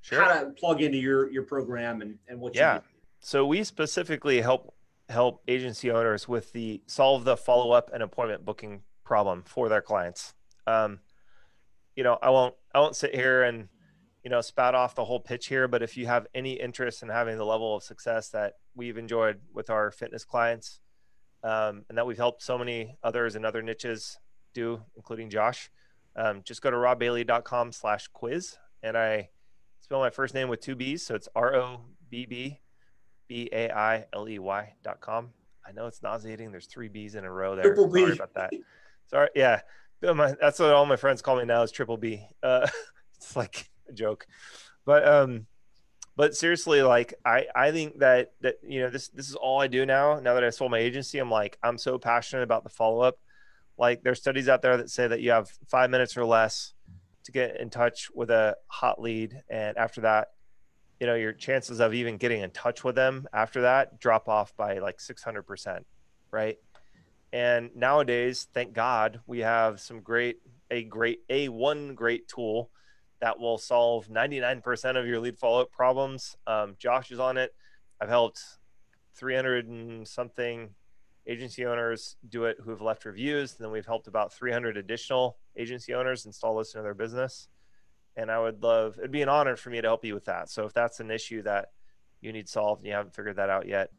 sure. how to plug into your, your program and, and what yeah. So we specifically help help agency owners with the solve the follow up and appointment booking problem for their clients. Um, you know, I won't I won't sit here and you know spout off the whole pitch here, but if you have any interest in having the level of success that we've enjoyed with our fitness clients, um, and that we've helped so many others in other niches do, including Josh, um, just go to robbailey.com slash quiz. And I spell my first name with two B's. So it's R O B B B A I L E Y dot com. I know it's nauseating. There's three B's in a row there. Triple B. Sorry about that. Sorry. Yeah. That's what all my friends call me now is triple B. Uh, it's like a joke, but, um, but seriously, like I, I think that, that, you know, this, this is all I do now. Now that I sold my agency, I'm like, I'm so passionate about the follow-up. Like there's studies out there that say that you have five minutes or less to get in touch with a hot lead. And after that, you know your chances of even getting in touch with them after that drop off by like 600% right? And nowadays thank god we have some great a great a one great tool that will solve 99% of your lead follow-up problems. Um, josh is on it. I've helped 300 and something agency owners do it who have left reviews and then we've helped about 300 additional agency owners install this into their business and I would love it'd be an honor for me to help you with that. So if that's an issue that you need solved and you haven't figured that out yet,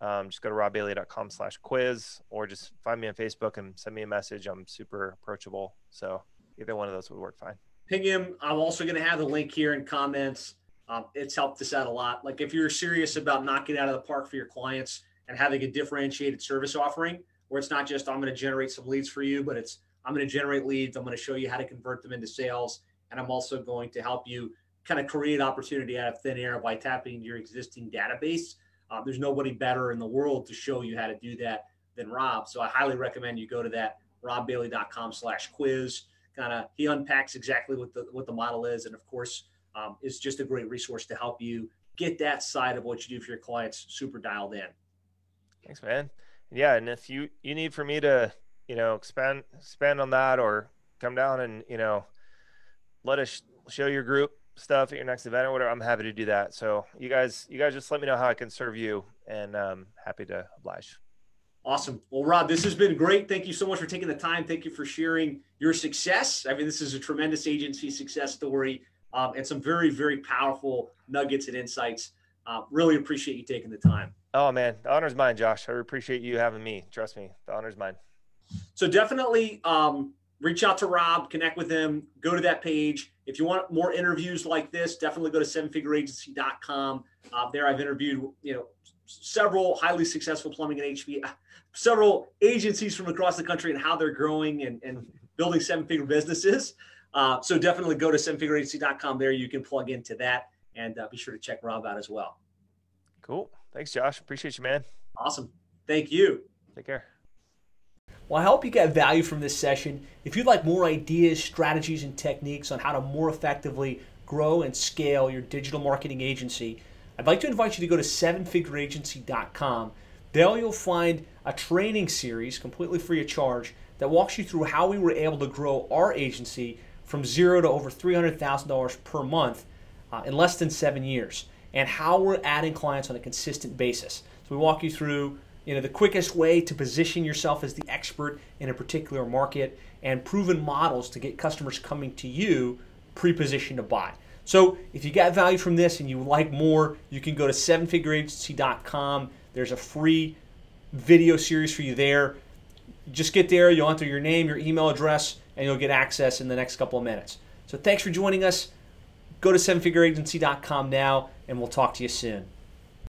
um, just go to robbailey.com slash quiz or just find me on Facebook and send me a message. I'm super approachable. So either one of those would work fine. Ping him. I'm also going to have the link here in comments. Um, it's helped us out a lot. Like if you're serious about knocking out of the park for your clients and having a differentiated service offering where it's not just I'm going to generate some leads for you, but it's I'm going to generate leads. I'm going to show you how to convert them into sales and I'm also going to help you kind of create opportunity out of thin air by tapping into your existing database. Uh, there's nobody better in the world to show you how to do that than Rob. So I highly recommend you go to that robbailey.com slash quiz. Kind of he unpacks exactly what the what the model is, and of course, um, is just a great resource to help you get that side of what you do for your clients super dialed in. Thanks, man. Yeah, and if you you need for me to you know expand expand on that or come down and you know let us show your group stuff at your next event or whatever, I'm happy to do that. So you guys, you guys just let me know how I can serve you, and um, happy to oblige. Awesome. Well, Rob, this has been great. Thank you so much for taking the time. Thank you for sharing your success. I mean, this is a tremendous agency success story um, and some very, very powerful nuggets and insights. Uh, really appreciate you taking the time. Oh man, the honor's mine, Josh. I appreciate you having me. Trust me, the honor's mine. So definitely um, reach out to Rob, connect with him, go to that page. If you want more interviews like this, definitely go to sevenfigureagency.com. Uh, there I've interviewed, you know, several highly successful plumbing and HV, several agencies from across the country and how they're growing and, and building seven figure businesses. Uh, so definitely go to sevenfigureagency.com. There you can plug into that and uh, be sure to check Rob out as well. Cool. Thanks, Josh. Appreciate you, man. Awesome. Thank you. Take care. Well, I hope you got value from this session. If you'd like more ideas, strategies, and techniques on how to more effectively grow and scale your digital marketing agency, I'd like to invite you to go to sevenfigureagency.com. There you'll find a training series completely free of charge that walks you through how we were able to grow our agency from zero to over $300,000 per month uh, in less than seven years and how we're adding clients on a consistent basis. So we walk you through you know the quickest way to position yourself as the expert in a particular market and proven models to get customers coming to you pre-positioned to buy. So if you got value from this and you would like more, you can go to sevenfigureagency.com. There's a free video series for you there. Just get there, you'll enter your name, your email address, and you'll get access in the next couple of minutes. So thanks for joining us. Go to sevenfigureagency.com now, and we'll talk to you soon.